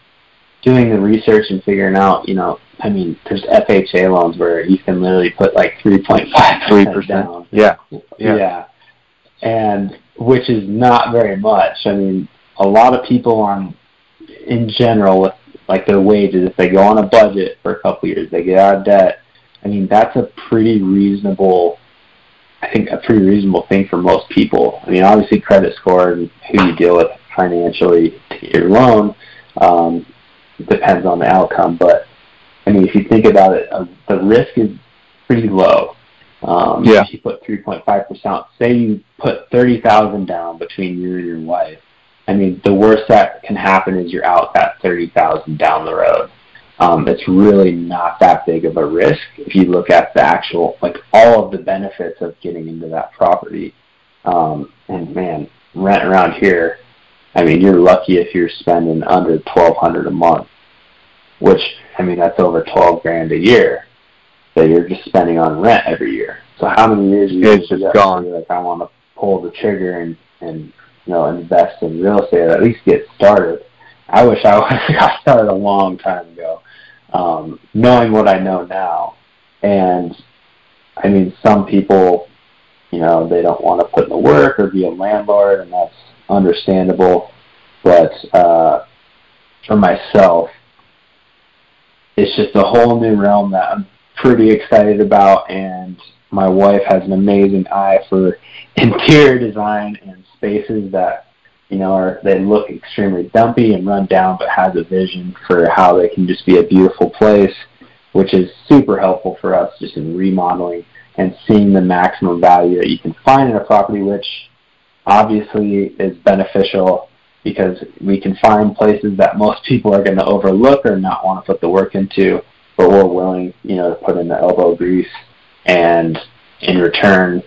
doing the research and figuring out, you know, I mean, there's FHA loans where you can literally put like 3.5 percent down. Yeah. yeah. Yeah. And which is not very much. I mean, a lot of people on, in general, with like their wages, if they go on a budget for a couple years, they get out of debt. I mean, that's a pretty reasonable, I think, a pretty reasonable thing for most people. I mean, obviously, credit score and who you deal with financially to get your loan um, depends on the outcome. But I mean, if you think about it, uh, the risk is pretty low. Um, yeah. If you put 3.5 percent, say you put 30,000 down between you and your wife. I mean, the worst that can happen is you're out that 30,000 down the road. Um, it's really not that big of a risk if you look at the actual, like all of the benefits of getting into that property. Um, and man, rent around here, I mean, you're lucky if you're spending under twelve hundred a month, which I mean that's over twelve grand a year that you're just spending on rent every year. So how many years you it's just gone? Like I want to pull the trigger and and you know invest in real estate or at least get started. I wish I would have got started a long time ago, um, knowing what I know now. And I mean, some people, you know, they don't want to put in the work or be a landlord, and that's understandable. But uh, for myself, it's just a whole new realm that I'm pretty excited about, and my wife has an amazing eye for interior design and spaces that you know are they look extremely dumpy and run down, but has a vision for how they can just be a beautiful place, which is super helpful for us just in remodeling and seeing the maximum value that you can find in a property, which obviously is beneficial because we can find places that most people are going to overlook or not want to put the work into, but we're willing, you know, to put in the elbow grease and in return,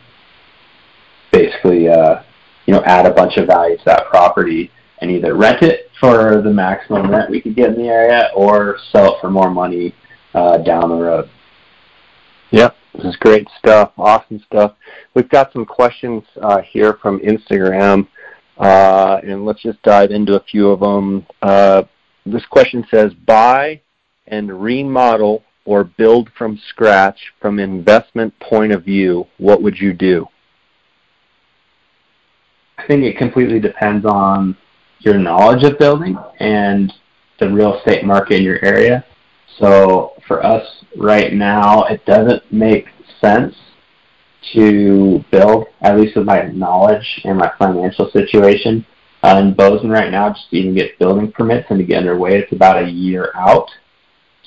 basically, uh, you know, add a bunch of value to that property and either rent it for the maximum rent we could get in the area or sell it for more money uh, down the road. Yep, this is great stuff. Awesome stuff. We've got some questions uh, here from Instagram, uh, and let's just dive into a few of them. Uh, this question says, buy and remodel or build from scratch from investment point of view, what would you do? I think it completely depends on your knowledge of building and the real estate market in your area. So for us right now, it doesn't make sense to build, at least with my knowledge and my financial situation. Uh, in Bozeman right now, just to even get building permits and to get underway, it's about a year out.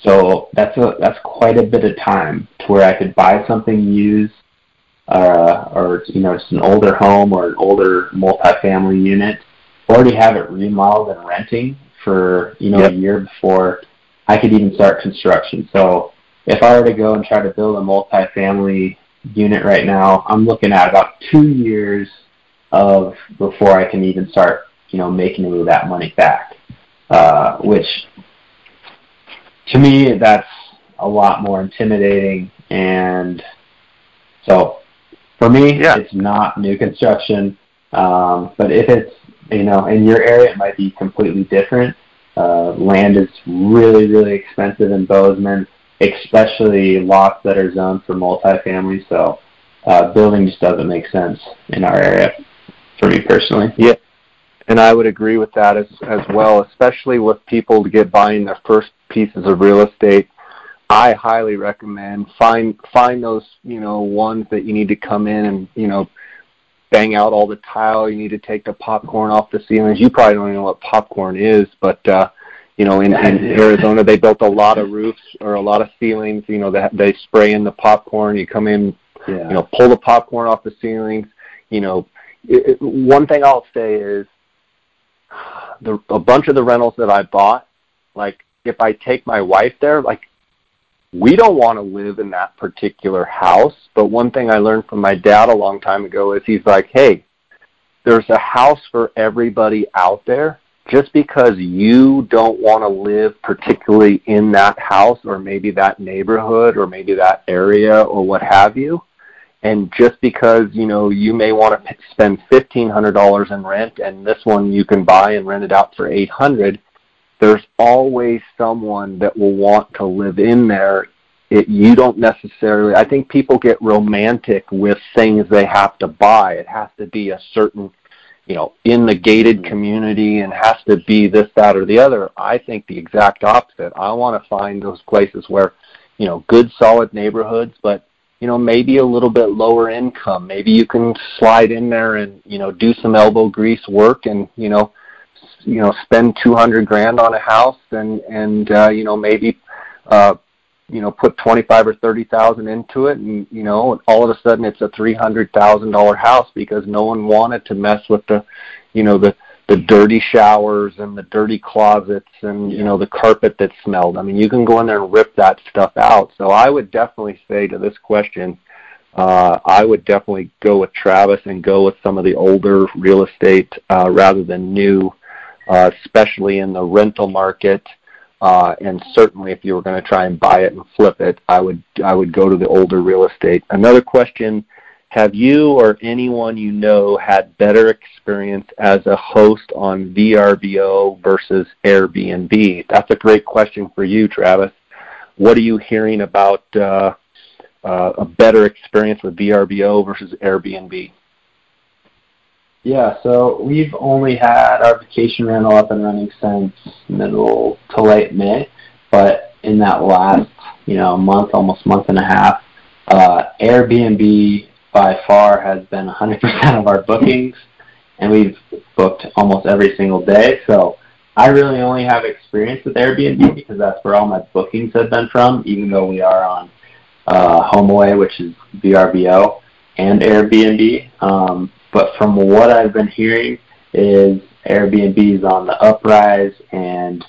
So that's a that's quite a bit of time to where I could buy something used, uh, or you know, just an older home or an older multifamily unit, already have it remodeled and renting for you know yep. a year before I could even start construction. So if I were to go and try to build a multifamily unit right now, I'm looking at about two years of before I can even start, you know, making any of that money back. Uh, which to me, that's a lot more intimidating. And so for me, yeah. it's not new construction. Um, but if it's, you know, in your area, it might be completely different. Uh, land is really, really expensive in Bozeman, especially lots that are zoned for multifamily. So uh, building just doesn't make sense in our area for me personally. Yeah, and I would agree with that as as well, especially with people to get buying their first pieces of real estate. I highly recommend find find those you know ones that you need to come in and you know bang out all the tile. You need to take the popcorn off the ceilings. You probably don't even know what popcorn is, but uh, you know, in, in Arizona, they built a lot of roofs or a lot of ceilings. You know, that they spray in the popcorn. You come in, yeah. you know, pull the popcorn off the ceilings. You know, it, it, one thing I'll say is the a bunch of the rentals that I bought, like if I take my wife there, like we don't want to live in that particular house. But one thing I learned from my dad a long time ago is he's like, hey, there's a house for everybody out there. Just because you don't want to live particularly in that house or maybe that neighborhood or maybe that area or what have you, and just because you know you may want to spend fifteen hundred dollars in rent and this one you can buy and rent it out for eight hundred there's always someone that will want to live in there it, you don't necessarily i think people get romantic with things they have to buy it has to be a certain you know in the gated mm-hmm. community and has to be this that or the other i think the exact opposite i want to find those places where you know good solid neighborhoods but you know, maybe a little bit lower income. Maybe you can slide in there and, you know, do some elbow grease work and, you know, you know, spend 200 grand on a house and, and, uh, you know, maybe, uh, you know, put 25 or 30,000 into it and, you know, all of a sudden it's a $300,000 house because no one wanted to mess with the, you know, the, the dirty showers and the dirty closets and you know the carpet that smelled. I mean, you can go in there and rip that stuff out. So I would definitely say to this question, uh, I would definitely go with Travis and go with some of the older real estate uh, rather than new, especially in the rental market. Uh, and certainly, if you were going to try and buy it and flip it, I would I would go to the older real estate. Another question have you or anyone you know had better experience as a host on VRBO versus Airbnb? That's a great question for you, Travis. What are you hearing about uh, uh, a better experience with VRBO versus Airbnb? Yeah, so we've only had our vacation rental up and running since middle to late May, but in that last, you know, month, almost month and a half, uh, Airbnb by far has been 100% of our bookings, and we've booked almost every single day. So I really only have experience with Airbnb because that's where all my bookings have been from, even though we are on uh, HomeAway, which is VRBO, and Airbnb. Um, but from what I've been hearing is Airbnb is on the uprise and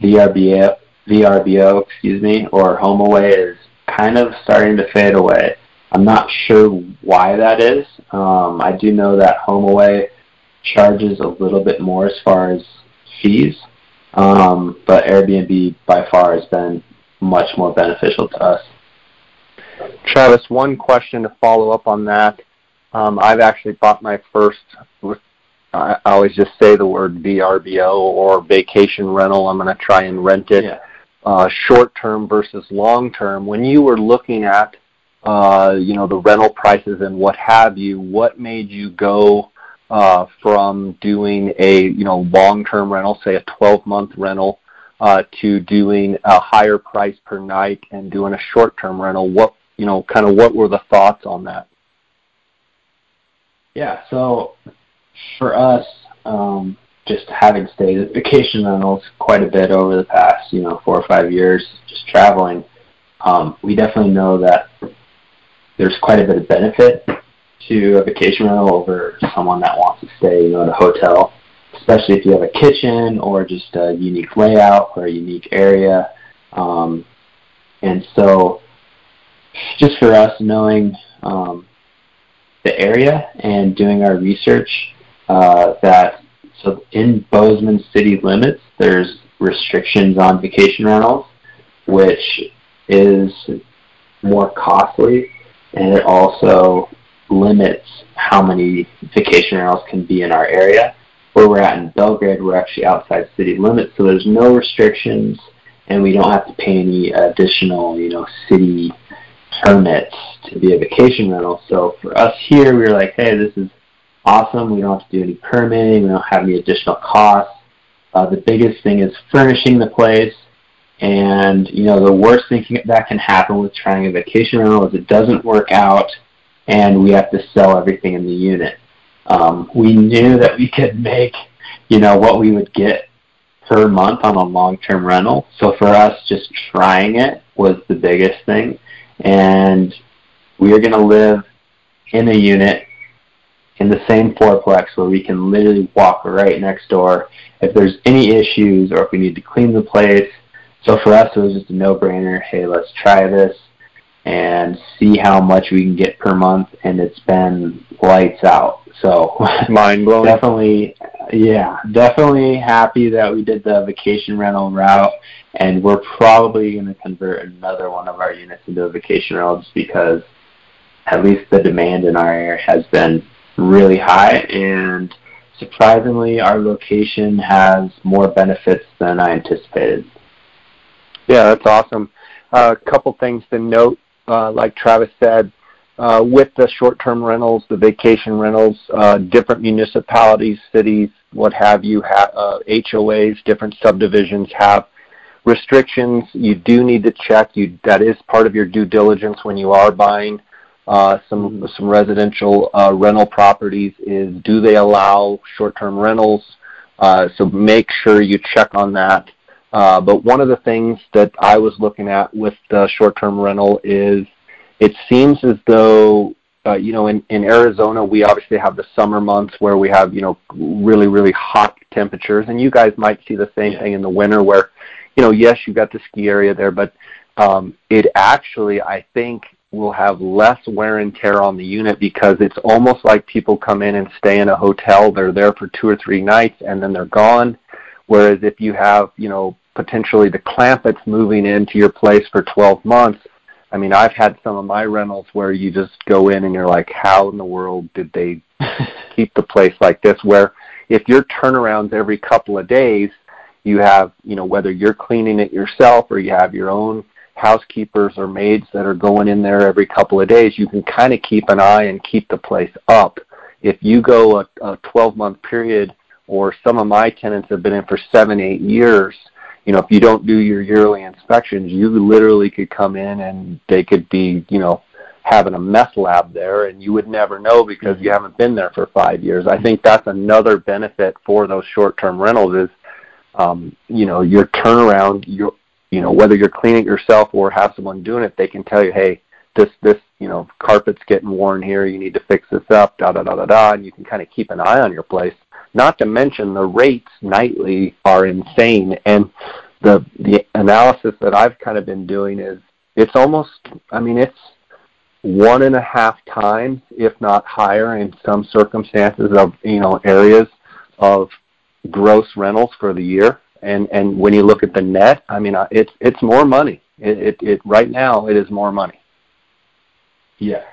VRBO, VRBO, excuse me, or HomeAway is kind of starting to fade away. I'm not sure why that is. Um, I do know that HomeAway charges a little bit more as far as fees, um, but Airbnb by far has been much more beneficial to us. Travis, one question to follow up on that. Um, I've actually bought my first. I always just say the word VRBO or vacation rental. I'm going to try and rent it. Yeah. Uh, short term versus long term. When you were looking at uh, you know, the rental prices and what have you, what made you go uh, from doing a, you know, long-term rental, say a 12-month rental, uh, to doing a higher price per night and doing a short-term rental? What, you know, kind of what were the thoughts on that? Yeah, so for us, um, just having stayed at vacation rentals quite a bit over the past, you know, four or five years, just traveling, um, we definitely know that there's quite a bit of benefit to a vacation rental over someone that wants to stay, you know, at a hotel. especially if you have a kitchen or just a unique layout or a unique area. Um, and so, just for us knowing um, the area and doing our research, uh, that so in Bozeman city limits, there's restrictions on vacation rentals, which is more costly, and it also limits how many vacation rentals can be in our area. Where we're at in Belgrade, we're actually outside city limits, so there's no restrictions, and we don't have to pay any additional, you know, city permits to be a vacation rental. So for us here, we were like, hey, this is awesome. We don't have to do any permitting. We don't have any additional costs. Uh, the biggest thing is furnishing the place. And you know the worst thing that can happen with trying a vacation rental is it doesn't work out, and we have to sell everything in the unit. Um, we knew that we could make, you know, what we would get per month on a long-term rental. So for us, just trying it was the biggest thing, and we are going to live in a unit in the same fourplex where we can literally walk right next door if there's any issues or if we need to clean the place. So for us, it was just a no-brainer. Hey, let's try this and see how much we can get per month, and it's been lights out. So mind blowing. definitely, yeah, definitely happy that we did the vacation rental route, and we're probably going to convert another one of our units into a vacation rental just because at least the demand in our area has been really high and surprisingly our location has more benefits than I anticipated. Yeah, that's awesome. A uh, couple things to note, like Travis said, uh, with the short-term rentals, the vacation rentals, uh, different municipalities, cities, what have you, HOAs, uh, different subdivisions have restrictions. You do need to check. You that is part of your due diligence when you are buying uh, some some residential uh, rental properties is do they allow short-term rentals? Uh, so make sure you check on that. Uh, but one of the things that I was looking at with the short-term rental is it seems as though uh, you know in, in Arizona we obviously have the summer months where we have you know really really hot temperatures, and you guys might see the same thing in the winter where you know yes you got the ski area there, but um, it actually I think will have less wear and tear on the unit because it's almost like people come in and stay in a hotel. They're there for two or three nights and then they're gone. Whereas if you have, you know, potentially the Clampetts moving into your place for 12 months, I mean, I've had some of my rentals where you just go in and you're like, how in the world did they keep the place like this? Where if your turnarounds every couple of days, you have, you know, whether you're cleaning it yourself or you have your own housekeepers or maids that are going in there every couple of days, you can kind of keep an eye and keep the place up. If you go a, a 12 month period, or some of my tenants have been in for seven, eight years, you know, if you don't do your yearly inspections, you literally could come in and they could be, you know, having a meth lab there and you would never know because you haven't been there for five years. I think that's another benefit for those short term rentals is um, you know, your turnaround, your you know, whether you're cleaning it yourself or have someone doing it, they can tell you, hey, this this you know carpet's getting worn here. You need to fix this up. Da da da da da. And you can kind of keep an eye on your place. Not to mention the rates nightly are insane. And the the analysis that I've kind of been doing is it's almost. I mean, it's one and a half times, if not higher, in some circumstances of you know areas of gross rentals for the year and and when you look at the net, I mean, it's it's more money. It, it it right now it is more money. Yeah,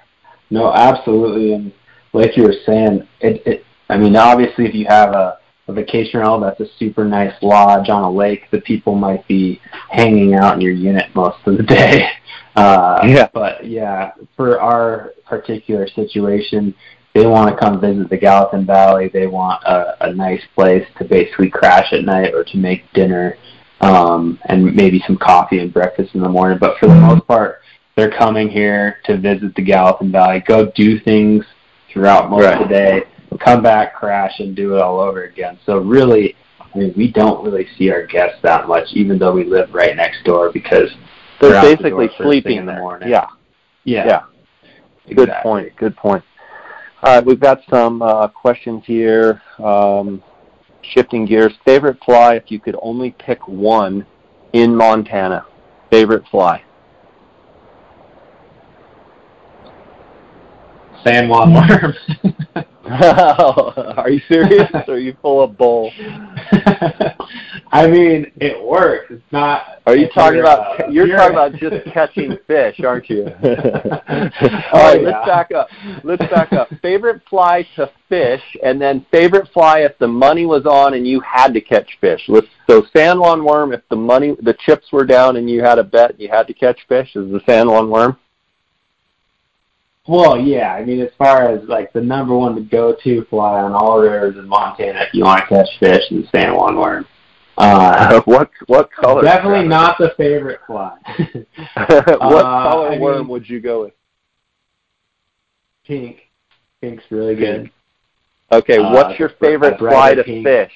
no, absolutely, and like you were saying, it it. I mean, obviously, if you have a, a vacation rental that's a super nice lodge on a lake, the people might be hanging out in your unit most of the day. Uh, yeah. But yeah, for our particular situation, they want to come visit the Gallatin Valley. They want a, a nice place to basically crash at night or to make dinner um, and maybe some coffee and breakfast in the morning. But for the most part, they're coming here to visit the Gallatin Valley, go do things throughout most right. of the day, come back, crash, and do it all over again. So really, I mean, we don't really see our guests that much, even though we live right next door because they're, they're basically the sleeping in the morning. Yeah. Yeah. Yeah. Exactly. Good point. Good point. All right, we've got some uh, questions here. Um, shifting gears, favorite fly if you could only pick one in Montana. Favorite fly. San Juan worm. Are you serious? or are you full of bull? I mean, it works. It's not. Are you talking about? uh, you're you're- talking about just catching fish, aren't you? All right, Oh, yeah. let's back up. Let's back up. Favorite fly to fish, and then favorite fly if the money was on and you had to catch fish. Let's, so San Juan worm, if the money, the chips were down and you had a bet, you had to catch fish. Is the San Juan worm? Well, yeah. I mean, as far as like the number one to go-to fly on all rivers in Montana, if you want to catch fish, is San Juan worm. Uh, what what color? definitely not the favorite fly. what Uh, color I worm mean- would you go with? Pink. Pink's really good. Okay, Uh, what's your favorite fly to pink. fish?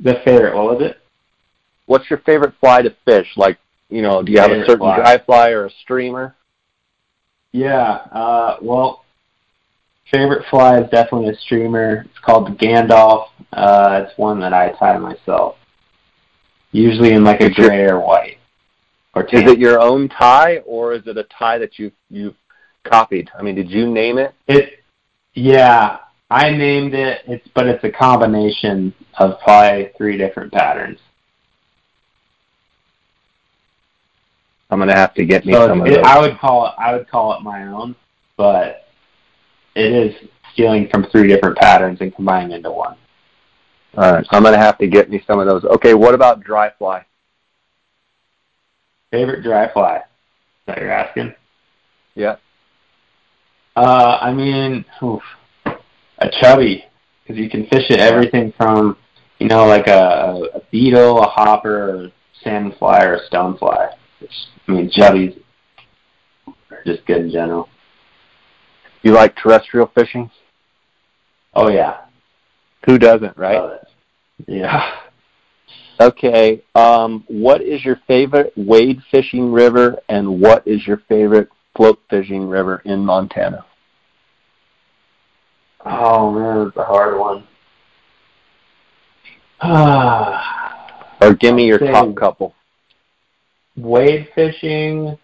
The favorite. What was it? What's your favorite fly to fish? Like, you know, do you have a certain fly. dry fly or a streamer? Yeah. Uh, well, favorite fly is definitely a streamer. It's called the Gandalf. Uh, it's one that I tie myself. Usually in like a gray or white. Or Is it your own tie or is it a tie that you you've copied? I mean, did you name it? It, yeah, I named it. It's but it's a combination of probably three different patterns. I'm gonna have to get me So some of those. I would call it I would call it my own, but it is stealing from three different patterns and combining into one. All right, I'm gonna have to get me some of those. Okay, what about dry fly? Favorite dry fly? Is that you're asking? Yeah. Uh, I mean, oof, a chubby, because you can fish it everything from, you know, like a, a beetle, a hopper, a salmon fly, or a stone fly. I mean, chubbies are just good in general. You like terrestrial fishing? Oh yeah, Who doesn't, right? It. Yeah. Okay. Um, what is your favorite wade fishing river, and what is your favorite float fishing river in Montana? Oh man, it's a hard one. Or give me your top couple. Wade fishing,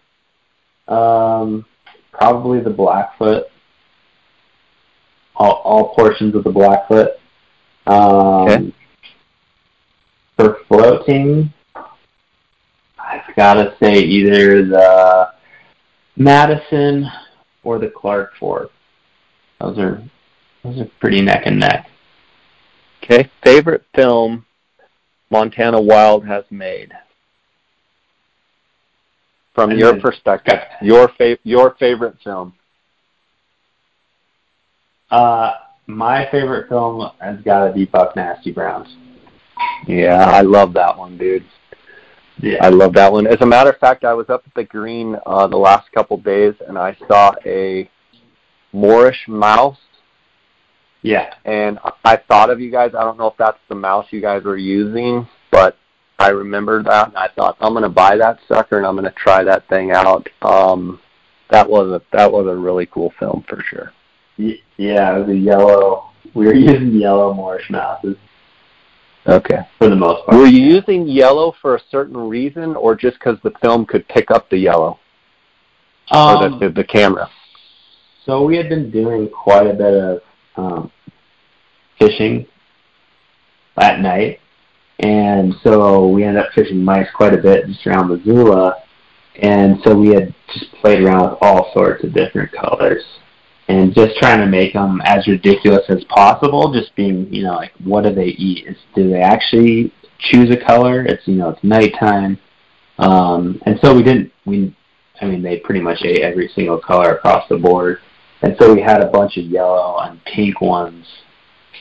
um, probably the Blackfoot. All, all portions of the Blackfoot. Um, Okay. For floating, I've got to say either the Madison or the Clark Fork. Those are those are pretty neck and neck. Okay. Favorite film Montana Wild has made. From And your then- perspective, your fa- your favorite film. Uh, my favorite film has got to be Buck Nasty Browns. Yeah, I love that one, dude. Yeah. I love that one. As a matter of fact, I was up at the green uh, the last couple days, and I saw a Morrish mouse, Yeah. and I thought of you guys. I don't know if that's the mouse you guys were using, but I remembered that, and I thought I'm going to buy that sucker, and I'm going to try that thing out. Um, that was a that was a really cool film for sure. Yeah, it was a yellow. We were using yellow Morrish mouses Okay. for the most part. Were you using yellow for a certain reason, or just because the film could pick up the yellow or Um, the, the the camera? so we had been doing quite a bit of um, fishing at night, and so we ended up fishing mice quite a bit just around Missoula, and so we had just played around with all sorts of different colors. And just trying to make them as ridiculous as possible. Just being, you know, like, what do they eat? Is, do they actually choose a color? It's, you know, it's nighttime. Um, and so we didn't, we, I mean, they pretty much ate every single color across the board. And so we had a bunch of yellow and pink ones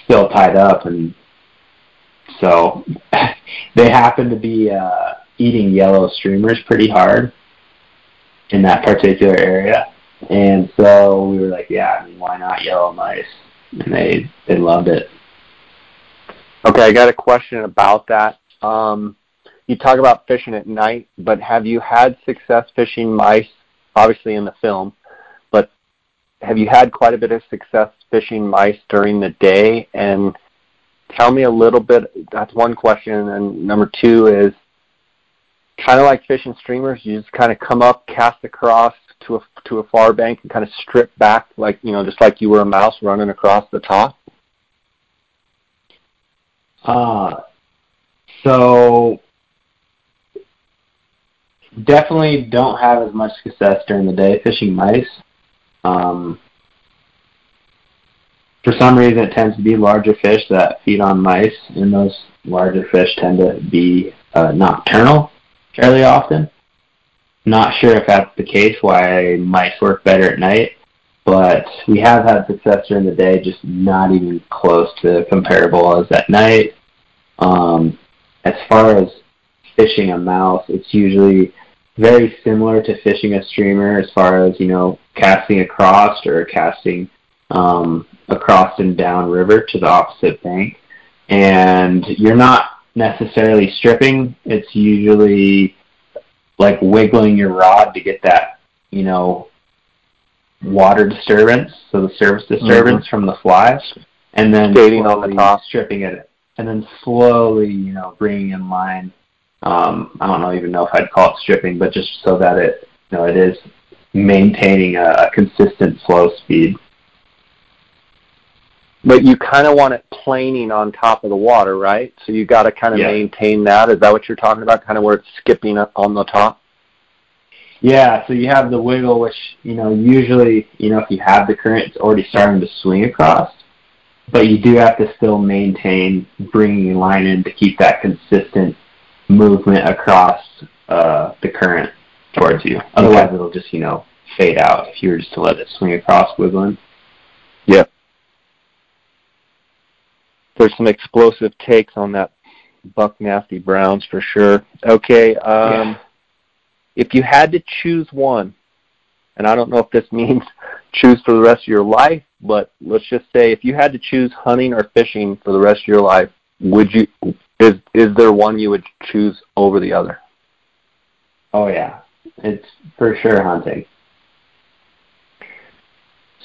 still tied up. And so they happen to be uh, eating yellow streamers pretty hard in that particular area. And so we were like, yeah, I mean, why not yellow mice? And they, they loved it. Okay, I got a question about that. Um, you talk about fishing at night, but have you had success fishing mice? Obviously in the film, but have you had quite a bit of success fishing mice during the day? And tell me a little bit. That's one question, and number two is kind of like fishing streamers. You just kind of come up, cast across to a to a far bank, and kind of strip back, like you know, just like you were a mouse running across the top. Uh, so definitely don't have as much success during the day fishing mice. Um, for some reason, it tends to be larger fish that feed on mice, and those larger fish tend to be uh, nocturnal fairly often. Not sure if that's the case, why mice work better at night, but we have had success during the day, just not even close to comparable as at night. Um, as far as fishing a mouse, it's usually very similar to fishing a streamer as far as, you know, casting across or casting um, across and down river to the opposite bank. And you're not necessarily stripping. It's usually like wiggling your rod to get that, you know, water disturbance, so the surface disturbance mm-hmm. from the flies, and then skating on the top, stripping it, and then slowly, you know, bringing in line. Um, I don't know even know if I'd call it stripping, but just so that it, you know, it is maintaining a, a consistent flow speed. But you kind of want it planing on top of the water, right? So you got to kind of yeah. maintain that. Is that what you're talking about? Kind of where it's skipping up on the top. Yeah. So you have the wiggle, which you know usually you know if you have the current, it's already starting to swing across. But you do have to still maintain bringing line in to keep that consistent movement across uh, the current towards you. Otherwise, okay. it'll just you know fade out if you were just to let it swing across wiggling. Yep there's some explosive takes on that Buck Nasty Browns for sure. Okay, um, yeah. if you had to choose one, and I don't know if this means choose for the rest of your life, but let's just say if you had to choose hunting or fishing for the rest of your life, would you is is there one you would choose over the other? Oh yeah, it's for sure hunting.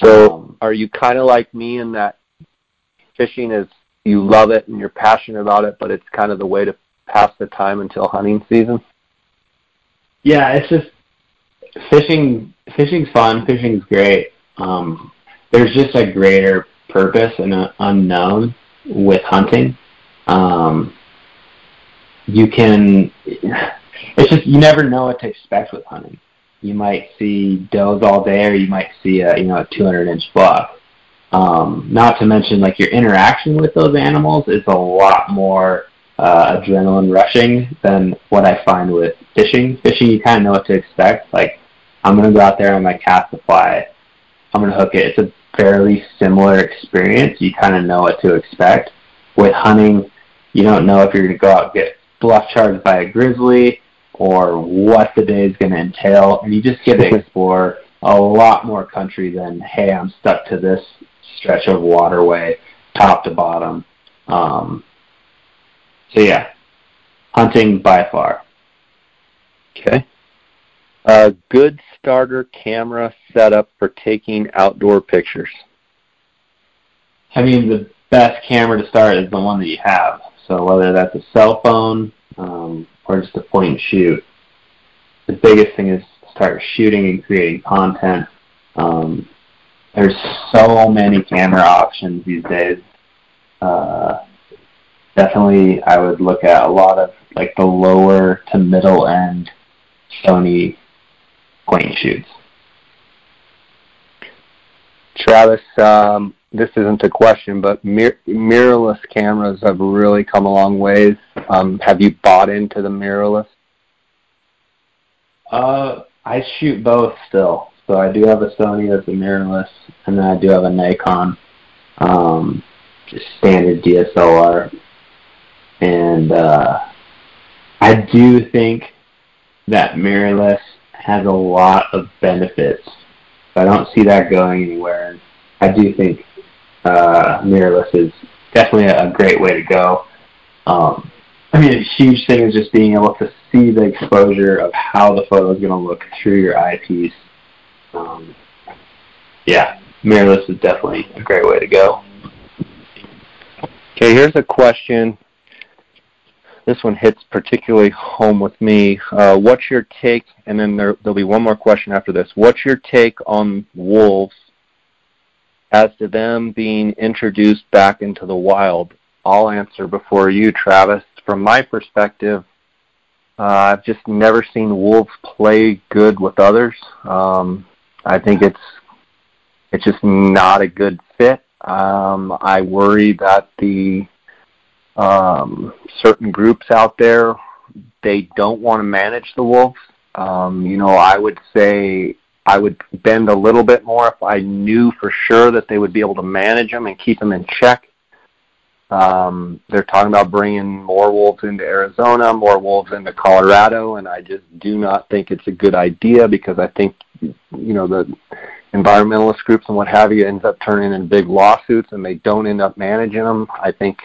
So, um, are you kind of like me in that fishing is you love it and you're passionate about it, but it's kind of the way to pass the time until hunting season? Yeah, it's just fishing. Fishing's fun. Fishing's great. Um, there's just a greater purpose and an unknown with hunting. Um, you can. It's just you never know what to expect with hunting. You might see does all day, or you might see a you know a 200 inch buck. Um, not to mention, like your interaction with those animals is a lot more uh, adrenaline rushing than what I find with fishing. Fishing, you kind of know what to expect. Like, I'm gonna go out there, I'm gonna cast a fly, I'm gonna hook it. It's a fairly similar experience. You kind of know what to expect. With hunting, you don't know if you're gonna go out and get bluff charged by a grizzly or what the day is gonna entail, and you just get to explore a lot more country than hey, I'm stuck to this stretch of waterway, top to bottom. Um, so yeah, hunting by far. Okay. A good starter camera setup for taking outdoor pictures. I mean, the best camera to start is the one that you have. So whether that's a cell phone um, or just a point and shoot, the biggest thing is start shooting and creating content. Um, there's so many camera options these days. Uh, definitely, I would look at a lot of like the lower to middle end Sony point and shoots. Travis, um, this isn't a question, but mir- mirrorless cameras have really come a long ways. Um, have you bought into the mirrorless? Uh, I shoot both still. So I do have a Sony that's a mirrorless, and then I do have a Nikon, um, just standard DSLR. And uh, I do think that mirrorless has a lot of benefits. I don't see that going anywhere. And I do think uh, mirrorless is definitely a, great way to go. Um, I mean, a huge thing is just being able to see the exposure of how the photo is going to look through your eyepiece um, yeah, mirrorless is definitely a great way to go. Okay, here's a question. This one hits particularly home with me. Uh, what's your take? And then there, there'll be one more question after this. What's your take on wolves as to them being introduced back into the wild? I'll answer before you, Travis. From my perspective, uh, I've just never seen wolves play good with others. Um, I think it's it's just not a good fit. Um, I worry that the um, certain groups out there they don't want to manage the wolves. Um, you know, I would say I would bend a little bit more if I knew for sure that they would be able to manage them and keep them in check. Um, they're talking about bringing more wolves into Arizona, more wolves into Colorado, and I just do not think it's a good idea because I think, you know, the environmentalist groups and what have you ends up turning in big lawsuits and they don't end up managing them. I think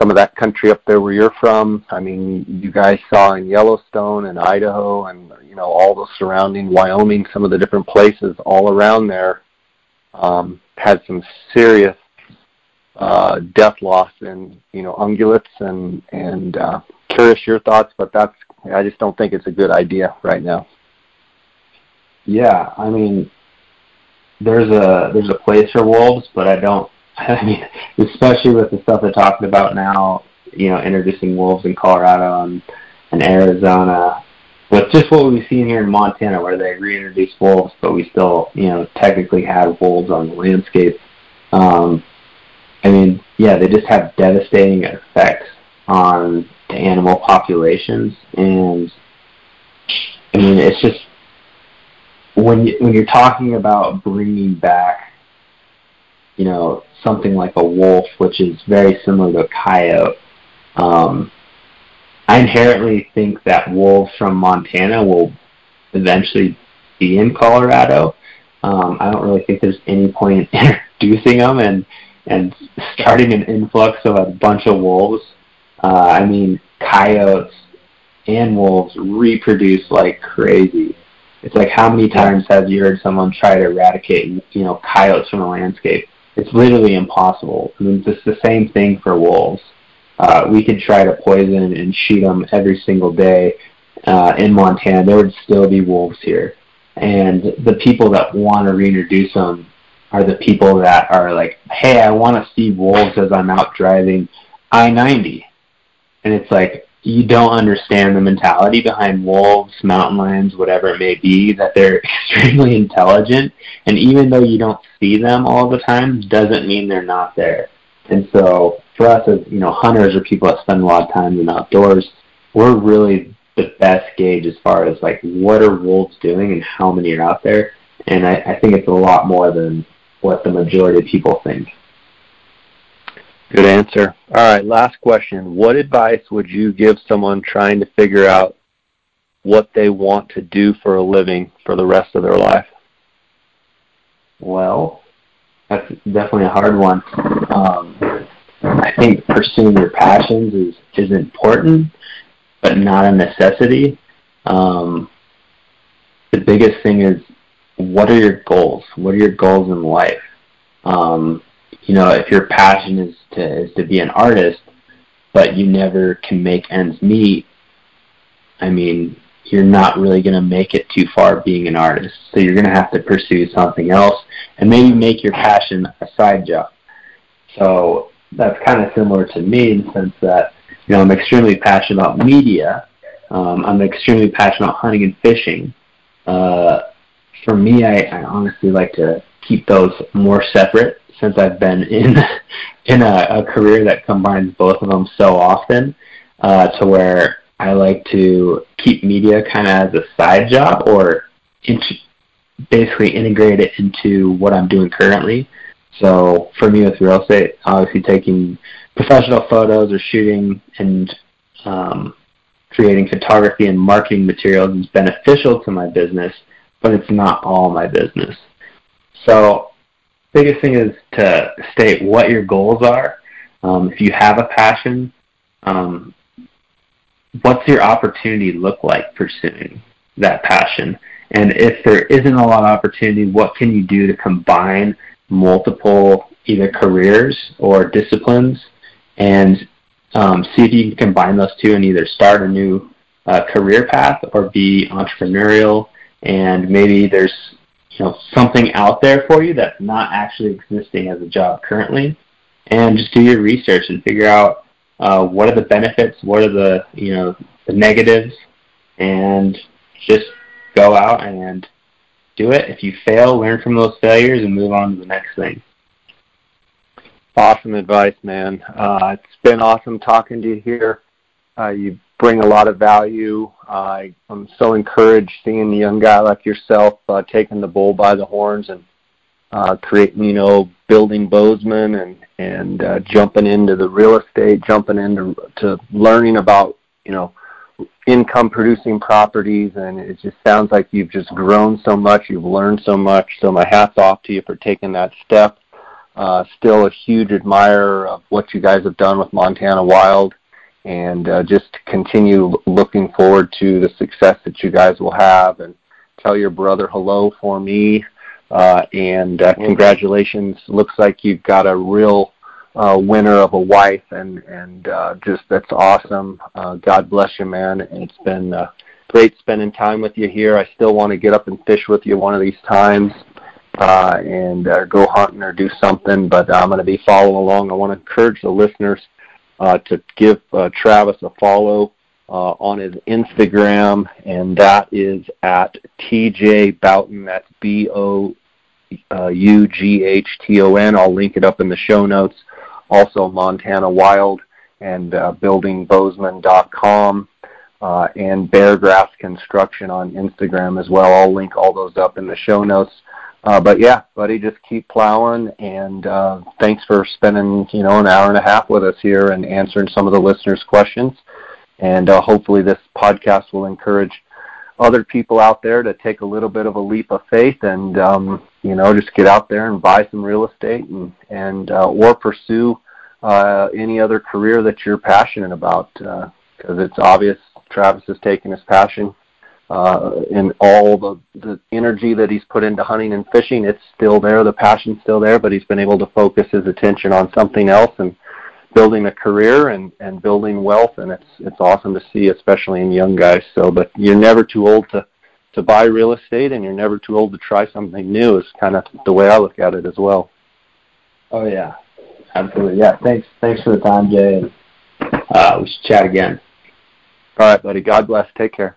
some of that country up there where you're from, I mean, you guys saw in Yellowstone and Idaho and, you know, all the surrounding Wyoming, some of the different places all around there um, had some serious uh, death loss in you know ungulates and and uh, curious your thoughts, but that's I just don't think it's a good idea right now. Yeah, I mean, there's a there's a place for wolves, but I don't. I mean, especially with the stuff they're talking about now, you know, introducing wolves in Colorado and, and Arizona, with just what we've seen here in Montana, where they reintroduced wolves, but we still, you know, technically have wolves on the landscape. Um, I mean, yeah, they just have devastating effects on the animal populations, and I mean, it's just when you, when you're talking about bringing back, you know, something like a wolf, which is very similar to a coyote. Um, I inherently think that wolves from Montana will eventually be in Colorado. Um, I don't really think there's any point in introducing them, and and starting an influx of a bunch of wolves. Uh, I mean, coyotes and wolves reproduce like crazy. It's like how many times have you heard someone try to eradicate, you know, coyotes from the landscape? It's literally impossible. I mean, it's the same thing for wolves. Uh, we could try to poison and shoot them every single day uh, in Montana. There would still be wolves here, and the people that want to reintroduce them are the people that are like, hey, I want to see wolves as I'm out driving I-90. And it's like, you don't understand the mentality behind wolves, mountain lions, whatever it may be, that they're extremely intelligent. And even though you don't see them all the time, doesn't mean they're not there. And so for us as, you know, hunters or people that spend a lot of time in the outdoors, we're really the best gauge as far as like what are wolves doing and how many are out there. And I, I think it's a lot more than what the majority of people think. Good answer. All right, last question. What advice would you give someone trying to figure out what they want to do for a living for the rest of their life? Well, that's definitely a hard one. Um, I think pursuing your passions is is important, but not a necessity. Um, the biggest thing is what are your goals? What are your goals in life? Um, you know, if your passion is to is to be an artist, but you never can make ends meet, I mean, you're not really going to make it too far being an artist. So you're going to have to pursue something else and maybe make your passion a side job. So that's kind of similar to me in the sense that, you know, I'm extremely passionate about media. Um, I'm extremely passionate about hunting and fishing. Uh, for me, I, I honestly like to keep those more separate since I've been in in a, a career that combines both of them so often, uh, to where I like to keep media kind of as a side job or basically integrate it into what I'm doing currently. So for me with real estate, obviously taking professional photos or shooting and um, creating photography and marketing materials is beneficial to my business but it's not all my business. So biggest thing is to state what your goals are. Um, if you have a passion, um, what's your opportunity look like pursuing that passion? And if there isn't a lot of opportunity, what can you do to combine multiple either careers or disciplines and um, see if you can combine those two and either start a new uh, career path or be entrepreneurial and maybe there's you know something out there for you that's not actually existing as a job currently and just do your research and figure out uh, what are the benefits what are the you know the negatives and just go out and do it. If you fail learn from those failures and move on to the next thing. Awesome advice man. Uh, it's been awesome talking to you here. Uh, you bring a lot of value. Uh, I'm so encouraged seeing a young guy like yourself uh, taking the bull by the horns and uh, creating, you know, building Bozeman and and uh, jumping into the real estate, jumping into to learning about, you know, income producing properties and it just sounds like you've just grown so much, you've learned so much. So my hats off to you for taking that step. Uh, still a huge admirer of what you guys have done with Montana Wild and uh, just continue looking forward to the success that you guys will have. And tell your brother hello for me uh, and uh, congratulations. Looks like you've got a real uh, winner of a wife and and uh, just that's awesome. Uh, god bless you man. It's been uh, great spending time with you here. I still want to get up and fish with you one of these times uh, and uh, go hunting or do something but i'm going to be following along. I want to encourage the listeners to give uh, Travis a follow uh, on his Instagram, and that is at TJ Boughton. That's B O U G H T O N. I'll link it up in the show notes. Also, Montana Wild and uh, BuildingBozeman.com. Uh, and Beargrass Construction on Instagram as well. I'll link all those up in the show notes. Uh, but yeah, buddy, just keep plowing, and uh, thanks for spending you know an hour and a half with us here and answering some of the listeners' questions. And uh, hopefully, this podcast will encourage other people out there to take a little bit of a leap of faith and um, you know just get out there and buy some real estate and and uh, or pursue uh, any other career that you're passionate about because uh, it's obvious Travis has taken his passion and all the, the energy that he's put into hunting and fishing, it's still there. The passion's still there, but he's been able to focus his attention on something else and building a career and, and building wealth. And it's it's awesome to see, especially in young guys. So, but you're never too old to to buy real estate, and you're never too old to try something new. Is kind of the way I look at it as well. Oh yeah, absolutely. Yeah, thanks thanks for the time, Jay. And, uh, we should chat again. All right, buddy. God bless. Take care.